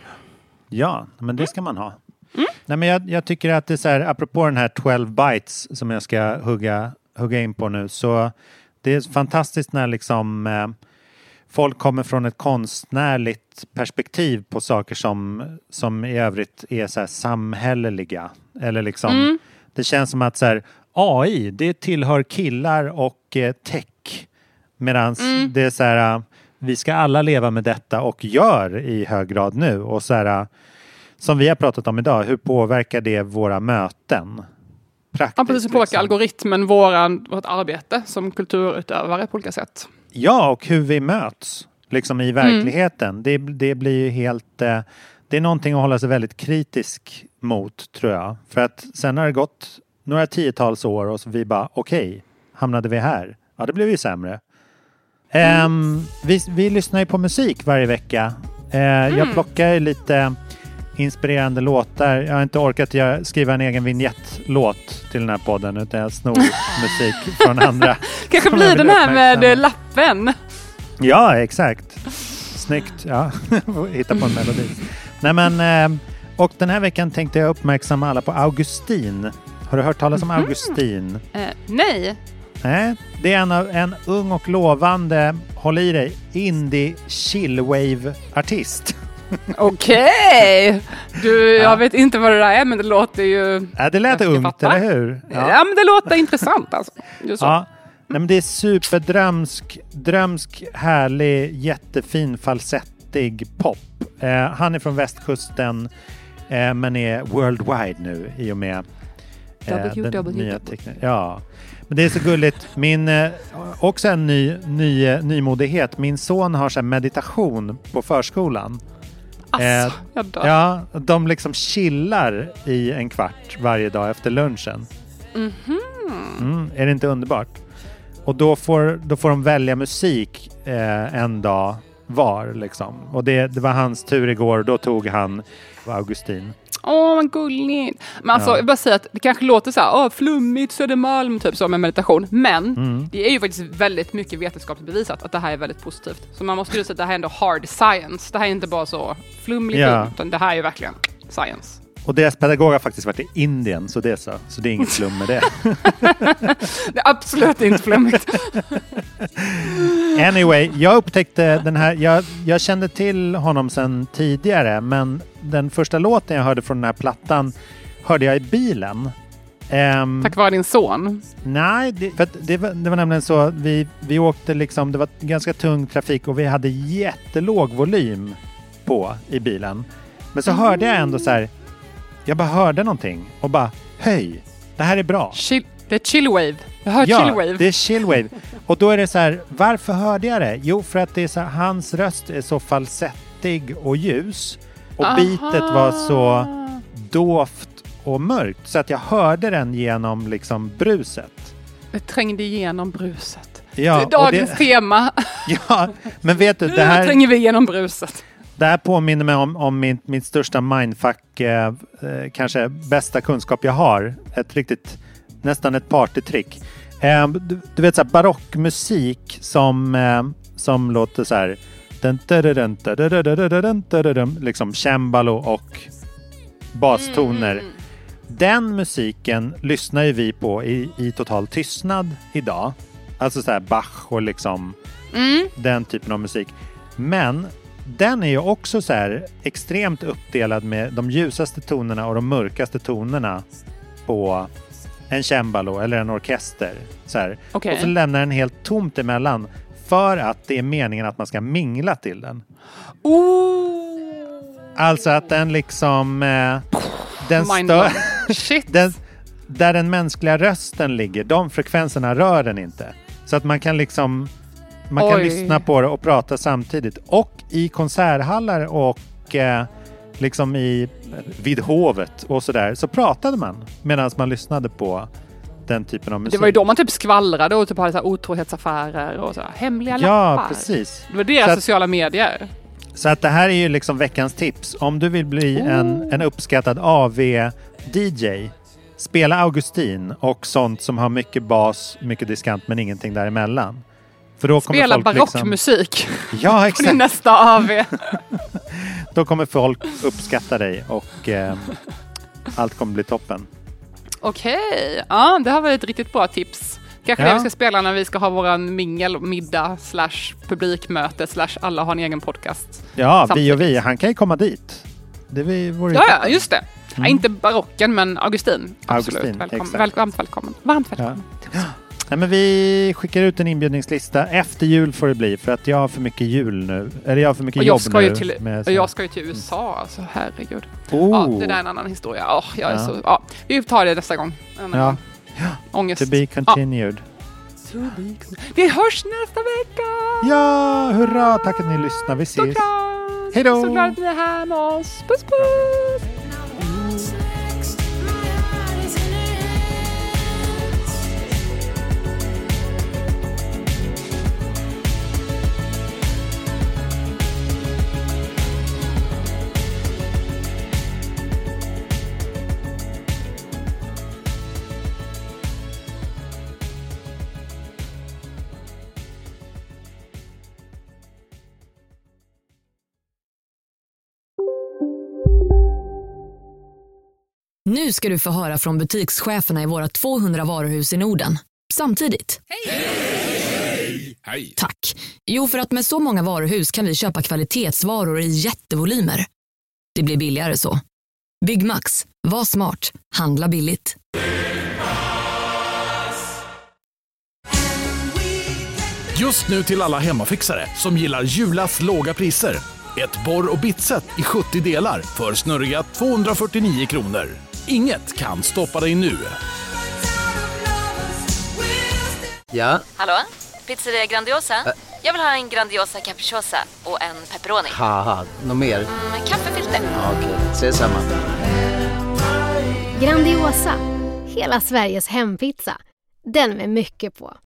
Ja, men det ska man ha. Mm. Nej, men jag, jag tycker att det är så här, apropå den här 12 bytes som jag ska hugga, hugga in på nu, så det är fantastiskt när liksom eh, folk kommer från ett konstnärligt perspektiv på saker som, som i övrigt är så samhälleliga. Eller liksom, Mm. det känns som att så här, AI, det tillhör killar och eh, tech. Medan Mm. det är så här, eh, vi ska alla leva med detta och gör i hög grad nu. Och så här, eh, som vi har pratat om idag, hur påverkar det våra möten? Praktiskt. Ja, precis, som påverkar liksom. algoritmen våran, vårt arbete som kulturutövare på olika sätt. Ja, och hur vi möts liksom Mm. i verkligheten. Det, det blir ju helt... Eh, det är någonting att hålla sig väldigt kritisk mot, tror jag. För att sen har det gått några tiotals år och så vi bara, okej, hamnade vi här? Ja, det blev ju sämre. Ehm, vi, vi lyssnar ju på musik varje vecka. Jag Mm. plockar ju lite inspirerande låtar. Jag har inte orkat göra, skriva en egen vignettlåt till den här podden utan jag snor musik från andra. Kanske blir den här med lappen. Ja, exakt. Snyggt. Ja, hitta på en melodi. Nej, men, eh, och den här veckan tänkte jag uppmärksamma alla på Augustin. Har du hört talas om Mhm. Augustin? Eh, nej, Nej, det är en, en ung och lovande, håll i dig, indie chillwave-artist. Okej! Du, jag vet inte vad det där är, men det låter ju... Ja, det lät ungt, fatta. eller hur? Ja. men det låter intressant alltså. Ja. Nej, men det är superdrömsk, drömsk, härlig, jättefin falsettig pop. Eh, han är från västkusten eh, men är worldwide nu i och med den WWW. nya tekniken. Ja, men det är så gulligt. Min, eh, också en ny, ny, eh, nymodighet. Min son har så meditation på förskolan. Alltså, Eh, jag dör. Ja, de liksom chillar i en kvart varje dag efter lunchen. Mhm. Mm, är det inte underbart? Och då får, då får de välja musik eh, en dag var. Liksom. Och det, det var hans tur igår och då tog han Augustin. Åh, vad gulligt. Men alltså, Ja. jag vill bara säga att det kanske låter så här, åh, flummigt, Södermalm, typ så med meditation. Men Mm. det är ju faktiskt väldigt mycket vetenskapligt bevisat att det här är väldigt positivt. Så man måste ju säga att det här är ändå hard science. Det här är inte bara så flummigt, Ja. utan det här är ju verkligen science. Och deras pedagog har faktiskt varit i Indien, så det är så. Så det är inget flum med det. Det är absolut inte flummigt. Anyway, jag upptäckte den här, jag, jag kände till honom sedan tidigare, men den första låten jag hörde från den här plattan hörde jag i bilen. Ehm, Tack vare din son. Nej, det, för det, var, det var nämligen så vi, vi åkte liksom, det var ganska tung trafik och vi hade jättelåg volym på i bilen. Men så hörde jag ändå så här, jag bara hörde någonting och bara höj, det här är bra. Chill, det är chillwave. Jag hör Ja, chillwave. det är chillwave. Och då är det så här, varför hörde jag det? Jo, för att det är så här, hans röst är så falsettig och ljus. Och Aha. bitet var så dovt och mörkt så att jag hörde den genom liksom bruset. Det trängde igenom bruset. Ja, det är dagens det- tema. Ja, men vet du, det Nu här, tränger vi igenom bruset. Det här påminner mig om, om mitt, mitt största mindfuck, eh, kanske bästa kunskap jag har. Ett riktigt, nästan ett partytrick. Eh, du, du, vet så här, barockmusik som, eh, som låter så här. Liksom cembalo och bastoner. Mm. Den musiken lyssnar ju vi på i, i total tystnad idag. Alltså så här Bach och liksom mm. den typen av musik. Men den är ju också så här extremt uppdelad med de ljusaste tonerna och de mörkaste tonerna på en cembalo eller en orkester. Så. Okej. Och så lämnar den helt tomt emellan för att det är meningen att man ska mingla till den. Alltså att den liksom... Eh, den stör... Shit. den, där den mänskliga rösten ligger, de frekvenserna rör den inte. Så att man kan liksom... Man kan Oj. lyssna på det och prata samtidigt. Och i konserthallar och eh, liksom i, vid hovet och sådär så pratade man medan man lyssnade på den typen av musik. Det var ju då man typ skvallrade och typ hade så här otrohetsaffärer och så här, hemliga Ja, lappar. precis. Det var deras Så att- sociala medier. Så att det här är ju liksom veckans tips. Om du vill bli en, en uppskattad AV-DJ, spela Augustin och sånt som har mycket bas, mycket diskant men ingenting däremellan. För då Spela folk barockmusik Liksom, ja, på din nästa AV. Då kommer folk uppskatta dig och eh, allt kommer bli toppen. Okej, ja det här var ett riktigt bra tips. Kanske Ja. det vi ska spela när vi ska ha våran mingel, middag, slash publikmöte, slash alla har en egen podcast. Ja, vi Samtidigt. och vi. Han kan ju komma dit. Det vi- vore Ja, ja, just det. Ja, inte barocken, men Augustin. Absolut. Augustin, välkommen. exakt. Väl, varmt välkommen. Ja. Nej, men vi skickar ut en inbjudningslista. Efter jul får det bli för att jag har för mycket jul nu. Eller jag har för mycket Och jobb jag ska, nu. ju till, och jag ska ju till USA, alltså herregud. Ja, Oh. det där är en annan historia. Ja, jag är Ja. så, ja, vi tar det nästa gång. En Ja. gång. Ångest. To be continued. To be con- Vi hörs nästa vecka! Ja, hurra! Tack att ni lyssnar. Vi ses. Hej då! Så glad att ni är här med oss. Puss puss! Nu ska du få höra från butikscheferna i våra 200 varuhus i Norden. Samtidigt. Hej! Tack. Jo, för att med så många varuhus kan vi köpa kvalitetsvaror i jättevolymer. Det blir billigare så. Byggmax. Var smart. Handla billigt. Just nu till alla hemmafixare som gillar Julas låga priser. Ett borr och bitset i 70 delar för snurriga 249 kronor. Inget kan stoppa dig nu. Ja, Hallå? Pizzeria Grandiosa? Jag vill ha en Grandiosa capriciosa och en pepperoni. haha, något mer? Med kaffefilter. Ja, Okej, ses samma. Grandiosa, hela Sveriges hempizza. Den med mycket på.